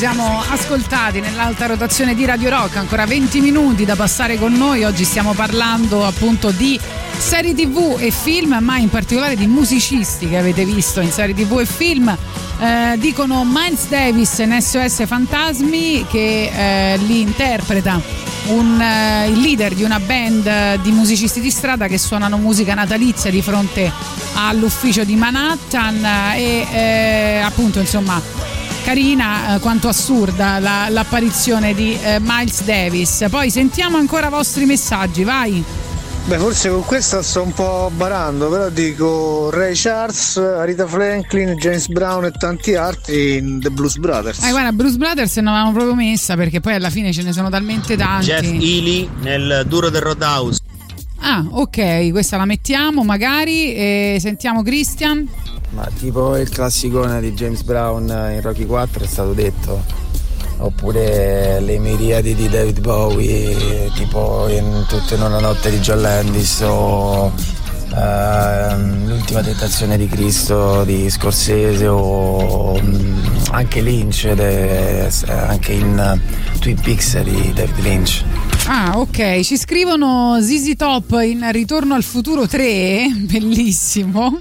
Siamo ascoltati nell'alta rotazione di Radio Rock, ancora 20 minuti da passare con noi, oggi stiamo parlando appunto di serie tv e film, ma in particolare di musicisti che avete visto in serie tv e film. Eh, dicono Miles Davis in SOS Fantasmi che eh, li interpreta un, eh, il leader di una band di musicisti di strada che suonano musica natalizia di fronte all'ufficio di Manhattan eh, e eh, appunto insomma carina eh, quanto assurda la- l'apparizione di eh, Miles Davis poi sentiamo ancora i vostri messaggi vai Beh, forse con questa sto un po' barando, però dico Ray Charles, Rita Franklin, James Brown e tanti altri in The Blues Brothers. eh, guarda Bruce Brothers non l'avevamo proprio messa perché poi alla fine ce ne sono talmente tanti Jeff Ely nel duro del Roadhouse. ah ok questa la mettiamo magari e sentiamo Christian tipo il classicone di James Brown in Rocky 4 è stato detto. Oppure le miriadi di David Bowie, tipo in Tutto in una notte di John Landis o ehm, L'ultima tentazione di Cristo di Scorsese o mm, anche Lynch, è anche in eh, Twin Peaks di David Lynch. Ah, ok. Ci scrivono ZZ Top in Ritorno al futuro 3, <laughs> bellissimo.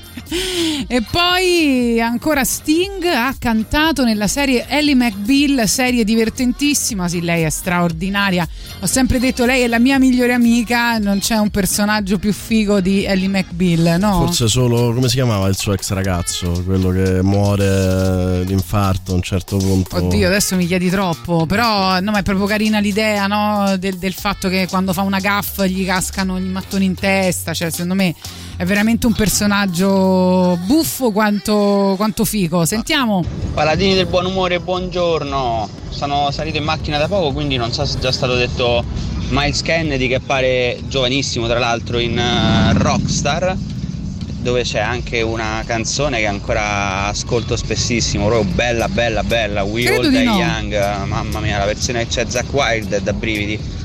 E poi ancora Sting ha cantato nella serie Ellie McBeal, serie divertentissima. Sì, lei è straordinaria. Ho sempre detto lei è la mia migliore amica, non c'è un personaggio più figo di Ellie McBeal, no? Forse solo, come si chiamava il suo ex ragazzo? Quello che muore d'infarto a un certo punto. Oddio, adesso mi chiedi troppo, però no, ma è proprio carina l'idea no, del, del fatto che quando fa una gaff gli cascano i mattoni in testa, cioè secondo me è veramente un personaggio buffo quanto, quanto figo. Sentiamo. Paladini del buon umore, buongiorno. Sono salito in macchina da poco, quindi non so se è già stato detto Miles Kennedy che appare giovanissimo tra l'altro in eh, Rockstar, dove c'è anche una canzone che ancora ascolto spessissimo, proprio bella bella bella, We Credo All Die no. Young, mamma mia, la versione che c'è Zack Wild è da brividi.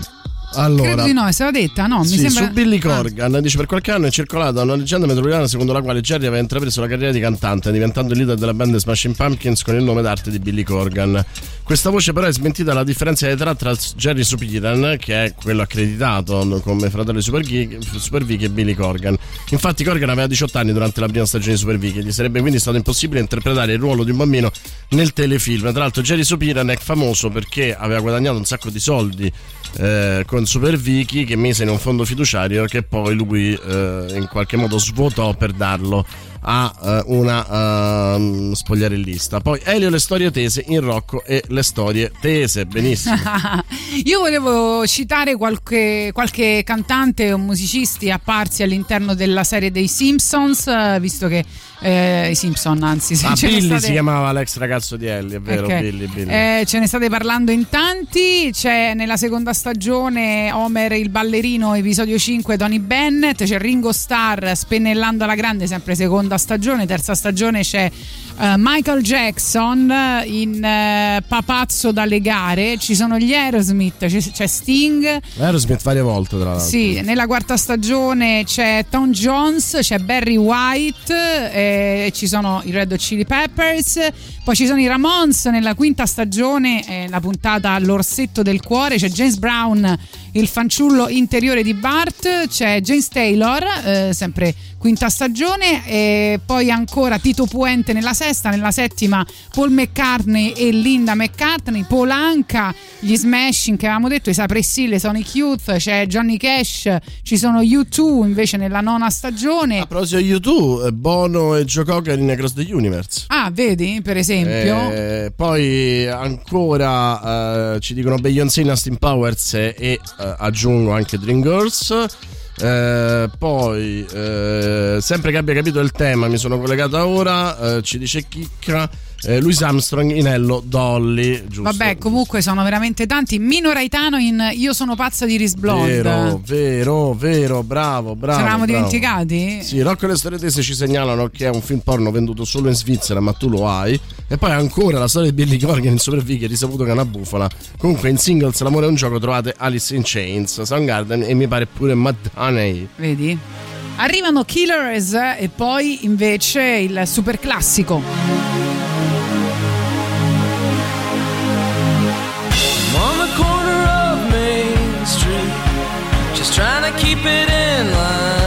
Allora, Credo di no, è stata detta, no? Mi Sì, sembra. su Billy Corgan dice per qualche anno è circolata una leggenda metropolitana secondo la quale Jerry aveva intrapreso la carriera di cantante diventando il leader della band Smashing Pumpkins con il nome d'arte di Billy Corgan questa voce però è smentita dalla differenza di età tra Jerry Supiran che è quello accreditato come fratello di Super, Geek, Super Vicky e Billy Corgan infatti Corgan aveva 18 anni durante la prima stagione di Super Vicky gli sarebbe quindi stato impossibile interpretare il ruolo di un bambino nel telefilm tra l'altro Jerry Supiran è famoso perché aveva guadagnato un sacco di soldi eh, con Super Vicky che mise in un fondo fiduciario che poi lui eh, in qualche modo svuotò per darlo a eh, una ehm, spogliarellista. Poi Elio le storie tese in Rocco e le storie tese, benissimo. <laughs> Io volevo citare qualche, qualche cantante o musicisti apparsi all'interno della serie dei Simpsons, eh, visto che eh, i Simpson, anzi, Ah, Billy state- si chiamava l'ex ragazzo di Ellie, è vero, Ok. Billy, Billy. Eh, ce ne state parlando in tanti. C'è nella seconda stagione Homer il ballerino, episodio 5, Tony Bennett. C'è Ringo Starr, Spennellando alla grande, sempre seconda stagione. Terza stagione c'è eh, Michael Jackson in eh, Papazzo dalle gare. Ci sono gli Aerosmith, c'è, c'è Sting. Aerosmith varie volte, tra l'altro. Sì, nella quarta stagione c'è Tom Jones, c'è Barry White, eh, ci sono i Red Hot Chili Peppers, poi ci sono i Ramones nella quinta stagione, eh, la puntata L'orsetto del cuore, c'è James Brown, il fanciullo interiore di Bart, c'è James Taylor, eh, sempre quinta stagione, e poi ancora Tito Puente nella sesta, nella settima Paul McCartney e Linda McCartney, Polanca, gli Smashing che avevamo detto, i i Sonic Youth, c'è Johnny Cash, ci sono U2 invece nella nona stagione. A proposito di U2, eh, Bono e Joe Cocker in Across the Universe. Ah, vedi, per esempio. Eh, poi ancora eh, ci dicono Beyoncé in Austin Powers e eh, aggiungo anche Dreamgirls. Eh, poi, eh, sempre che abbia capito il tema, mi sono collegata ora. eh, ci dice Chicca. Eh, Louis Armstrong in Hello Dolly. Giusto? Vabbè, comunque sono veramente tanti. Mino Raitano in Io sono pazza di Chris Blonde. Vero, vero, vero, bravo, bravo. L'avevamo bravo. dimenticati? Sì, Rocco e le storie tese ci segnalano che è un film porno venduto solo in Svizzera, ma tu lo hai. E poi ancora la storia di Billy Corgan in Vicky, risaputo che è una bufala. Comunque in singles L'amore è un gioco trovate Alice in Chains, Soundgarden e mi pare pure Madonna. Vedi? Arrivano Killers e poi invece il super classico. Trying to keep it in line.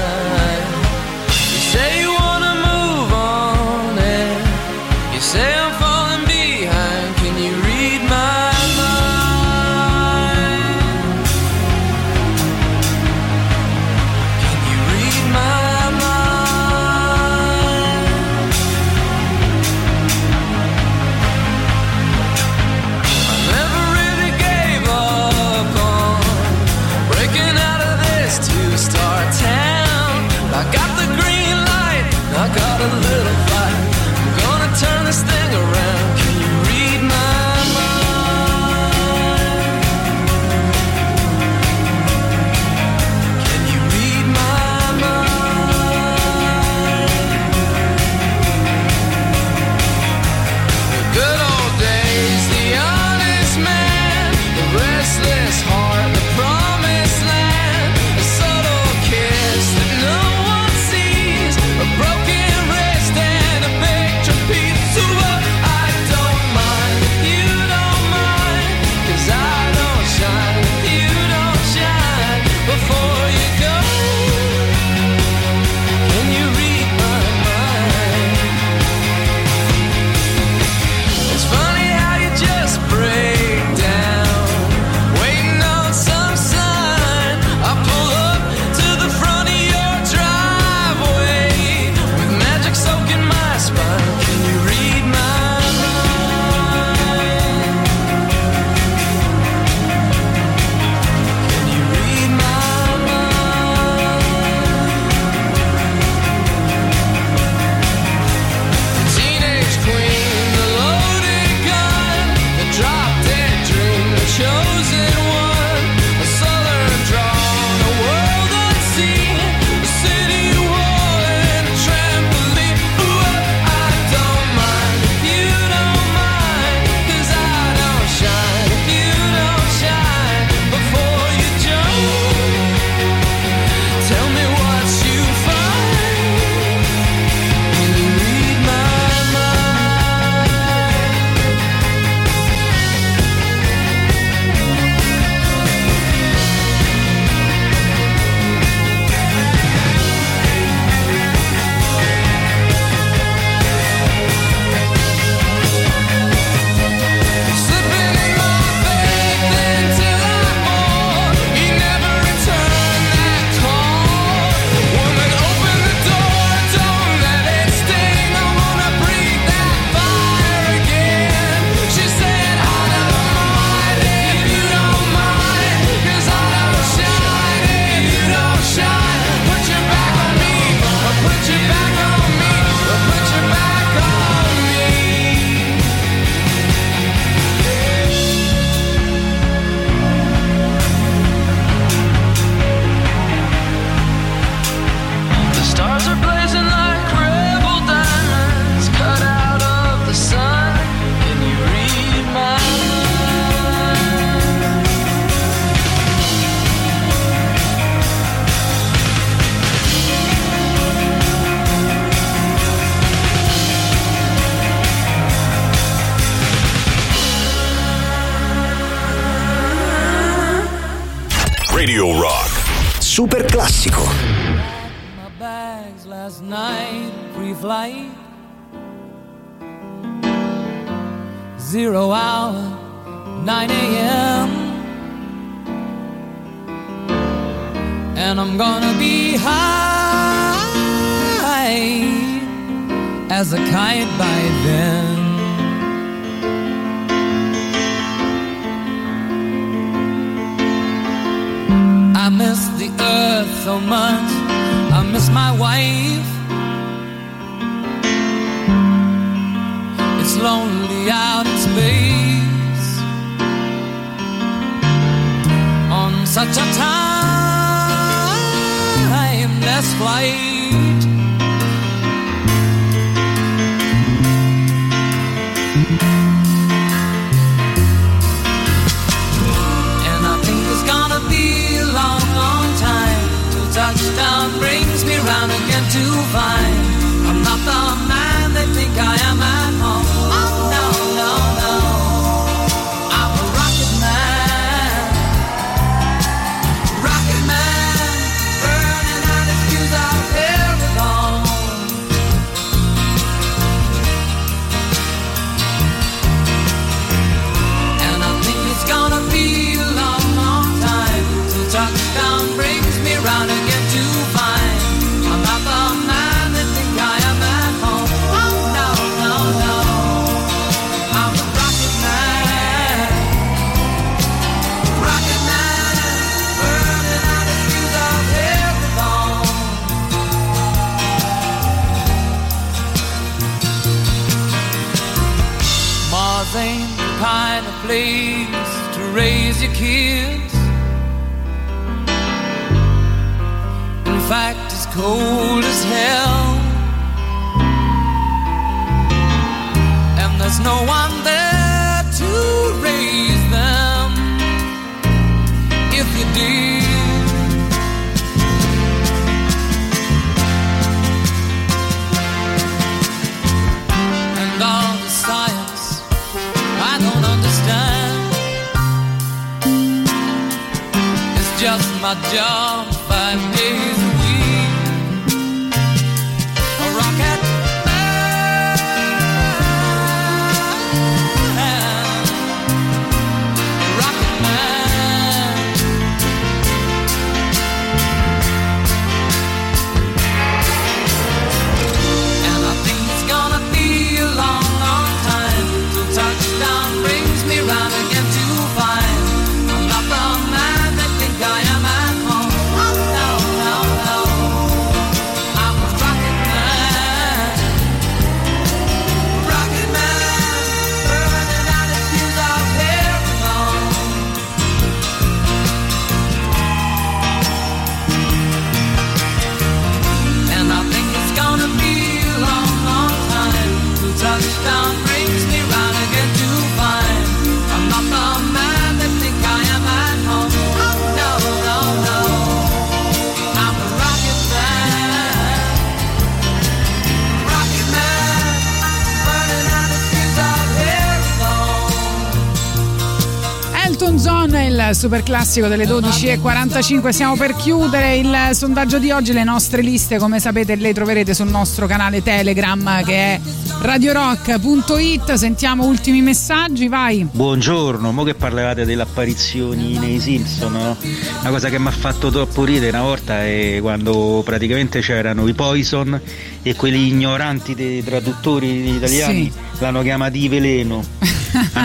super classico delle 12.45. Siamo per chiudere il sondaggio di oggi. Le nostre liste, come sapete, le troverete sul nostro canale Telegram che è radiorock.it. Sentiamo ultimi messaggi, vai. Buongiorno, mo che parlavate delle apparizioni nei Simpson, no? una cosa che mi ha fatto troppo ridere una volta è quando praticamente c'erano i Poison e quelli ignoranti dei traduttori italiani sì. l'hanno chiamati veleno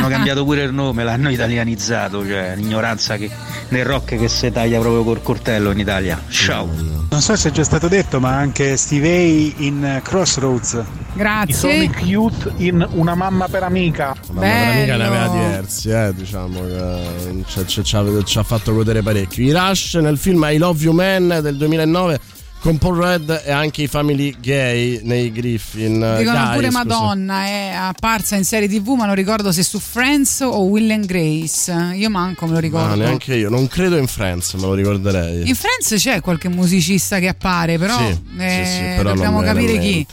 hanno cambiato pure il nome, l'hanno italianizzato, cioè l'ignoranza che nel rock che si taglia proprio col cortello in Italia. Ciao. Non so se è già stato detto, ma anche Steve A in Crossroads. Grazie. I Sonic Youth in Una mamma per amica. Una mamma per amica ne aveva diversi, eh, diciamo che eh, ci ha fatto godere parecchio. I Rush nel film I Love You Man del 2009 con Paul Red e anche i Family Gay nei Griffin. Dicono Guy, pure. Madonna è apparsa in serie tv, ma non ricordo se su Friends o Will and Grace. Io manco me lo No, ricordo. neanche io, non credo in Friends, me lo ricorderei. in Friends c'è qualche musicista che appare, però, Sì, eh, sì, sì, però dobbiamo capire chi.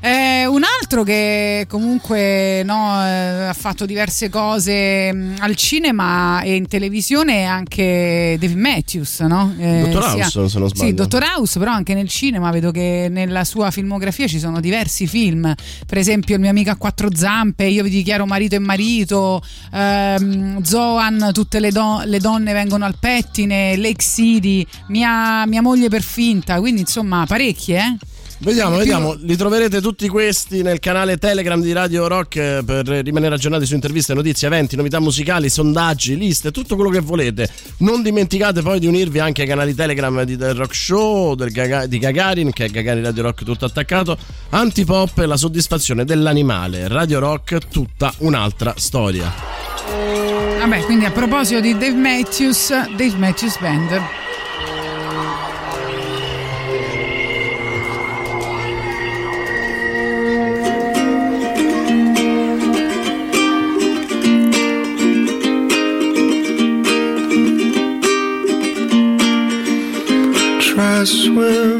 Eh, un altro che comunque no, eh, ha fatto diverse cose mh, al cinema e in televisione è anche David Matthews, no? Eh, Dottor House, se non sbaglio. Sì, Dottor House, però anche nel cinema vedo che nella sua filmografia ci sono diversi film, per esempio Il mio amico a quattro zampe, Io vi dichiaro marito e marito, ehm, Zoan, tutte le, do- le donne vengono al pettine, Lake City, mia, mia moglie per finta, quindi insomma parecchie, eh? Vediamo, vediamo, li troverete tutti questi nel canale Telegram di Radio Rock eh, per rimanere aggiornati su interviste, notizie, eventi, novità musicali, sondaggi, liste, tutto quello che volete. Non dimenticate poi di unirvi anche ai canali Telegram di, del Rock Show, Gaga- di Gagarin, che è Gagarin Radio Rock tutto attaccato, Antipop e la soddisfazione dell'animale. Radio Rock, tutta un'altra storia. Vabbè, quindi a proposito di Dave Matthews, Dave Matthews Band. summer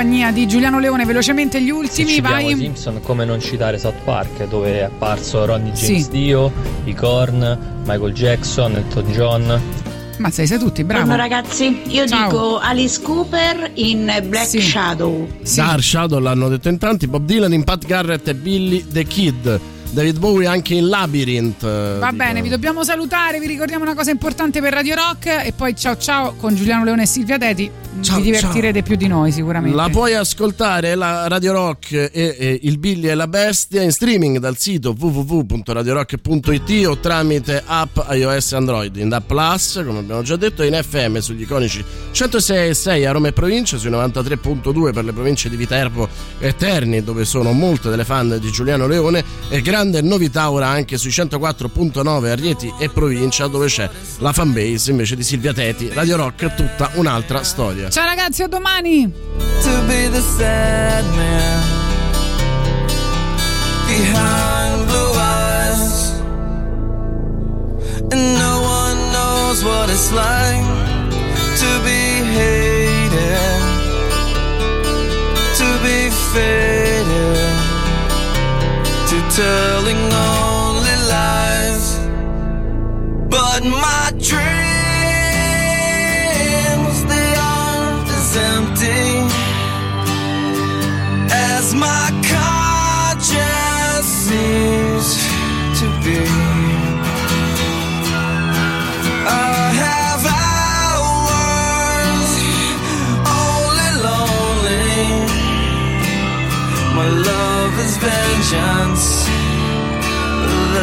compagnia di Giuliano Leone velocemente gli Se ultimi, i vai. Simpson, come non citare South Park, dove è apparso Ronnie James Sì. Dio, i Korn, Michael Jackson, Elton John. Mazza, sei tutti, bravo. Buongiorno ragazzi, io Ciao. dico Alice Cooper in Black Shadow. Dark Shadow l'hanno detto in tanti, Bob Dylan in Pat Garrett e Billy the Kid. David Bowie anche in Labyrinth. Va dicono. bene, vi dobbiamo salutare, vi ricordiamo una cosa importante per Radio Rock e poi ciao ciao con Giuliano Leone e Silvia Teti. Ciao, vi divertirete più di noi sicuramente. La puoi ascoltare la Radio Rock e, e il Billy e la Bestia in streaming dal sito www.radiorock.it o tramite app iOS Android in DAP Plus, come abbiamo già detto, e in FM sugli iconici 106.6 a Roma e provincia, sui 93.2 per le province di Viterbo Terni, dove sono molte delle fan di Giuliano Leone, e grande novità ora anche sui 104.9 a Rieti e provincia, dove c'è la fanbase invece di Silvia Teti. Radio Rock, tutta un'altra storia. Ciao ragazzi, a domani! to be the sad man behind blue eyes, and no one knows what it's like telling only lies. But my dreams, they aren't as empty as my conscience seems to be. I have hours only lonely. My love is vengeance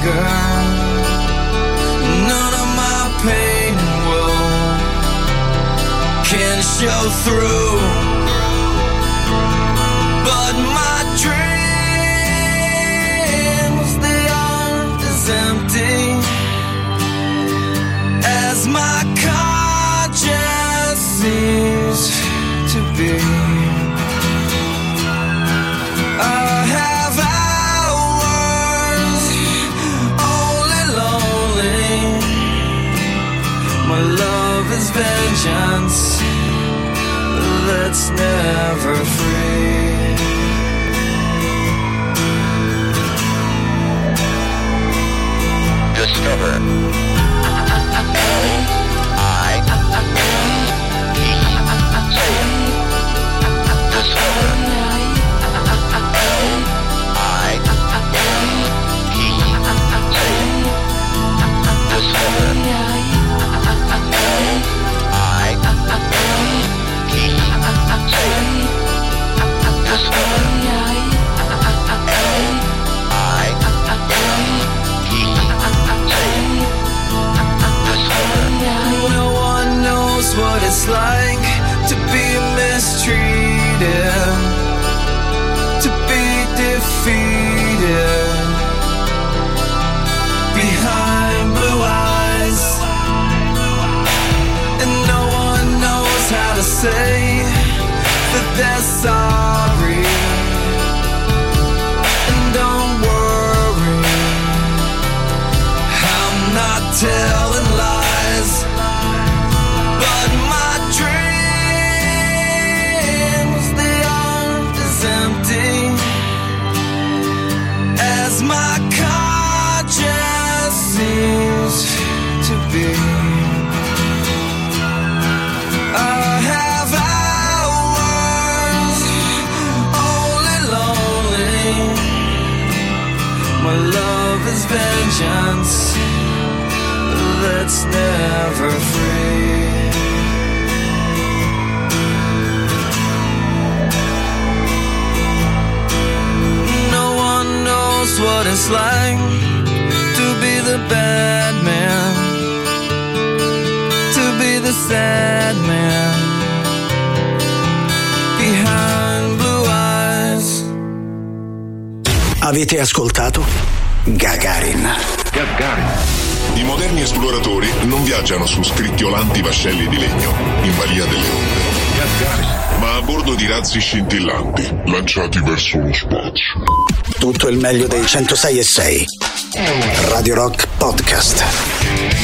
anger. None of my pain will can show through. But my dreams, they aren't as empty as my conscience seems to be. Vengeance that's never free. Discover. What it's like to be mistreated, to be defeated behind blue eyes, and no one knows how to say that they're sorry. And don't worry, I'm not telling vengeance that's never free. No one knows what it's like the sad man behind blue eyes. Avete ascoltato Gagarin. Gagarin. I moderni esploratori non viaggiano su scricchiolanti vascelli di legno, in balia delle onde, ma a bordo di razzi scintillanti, lanciati verso lo spazio. Tutto il meglio dei 106 e 6. Radio Rock Podcast.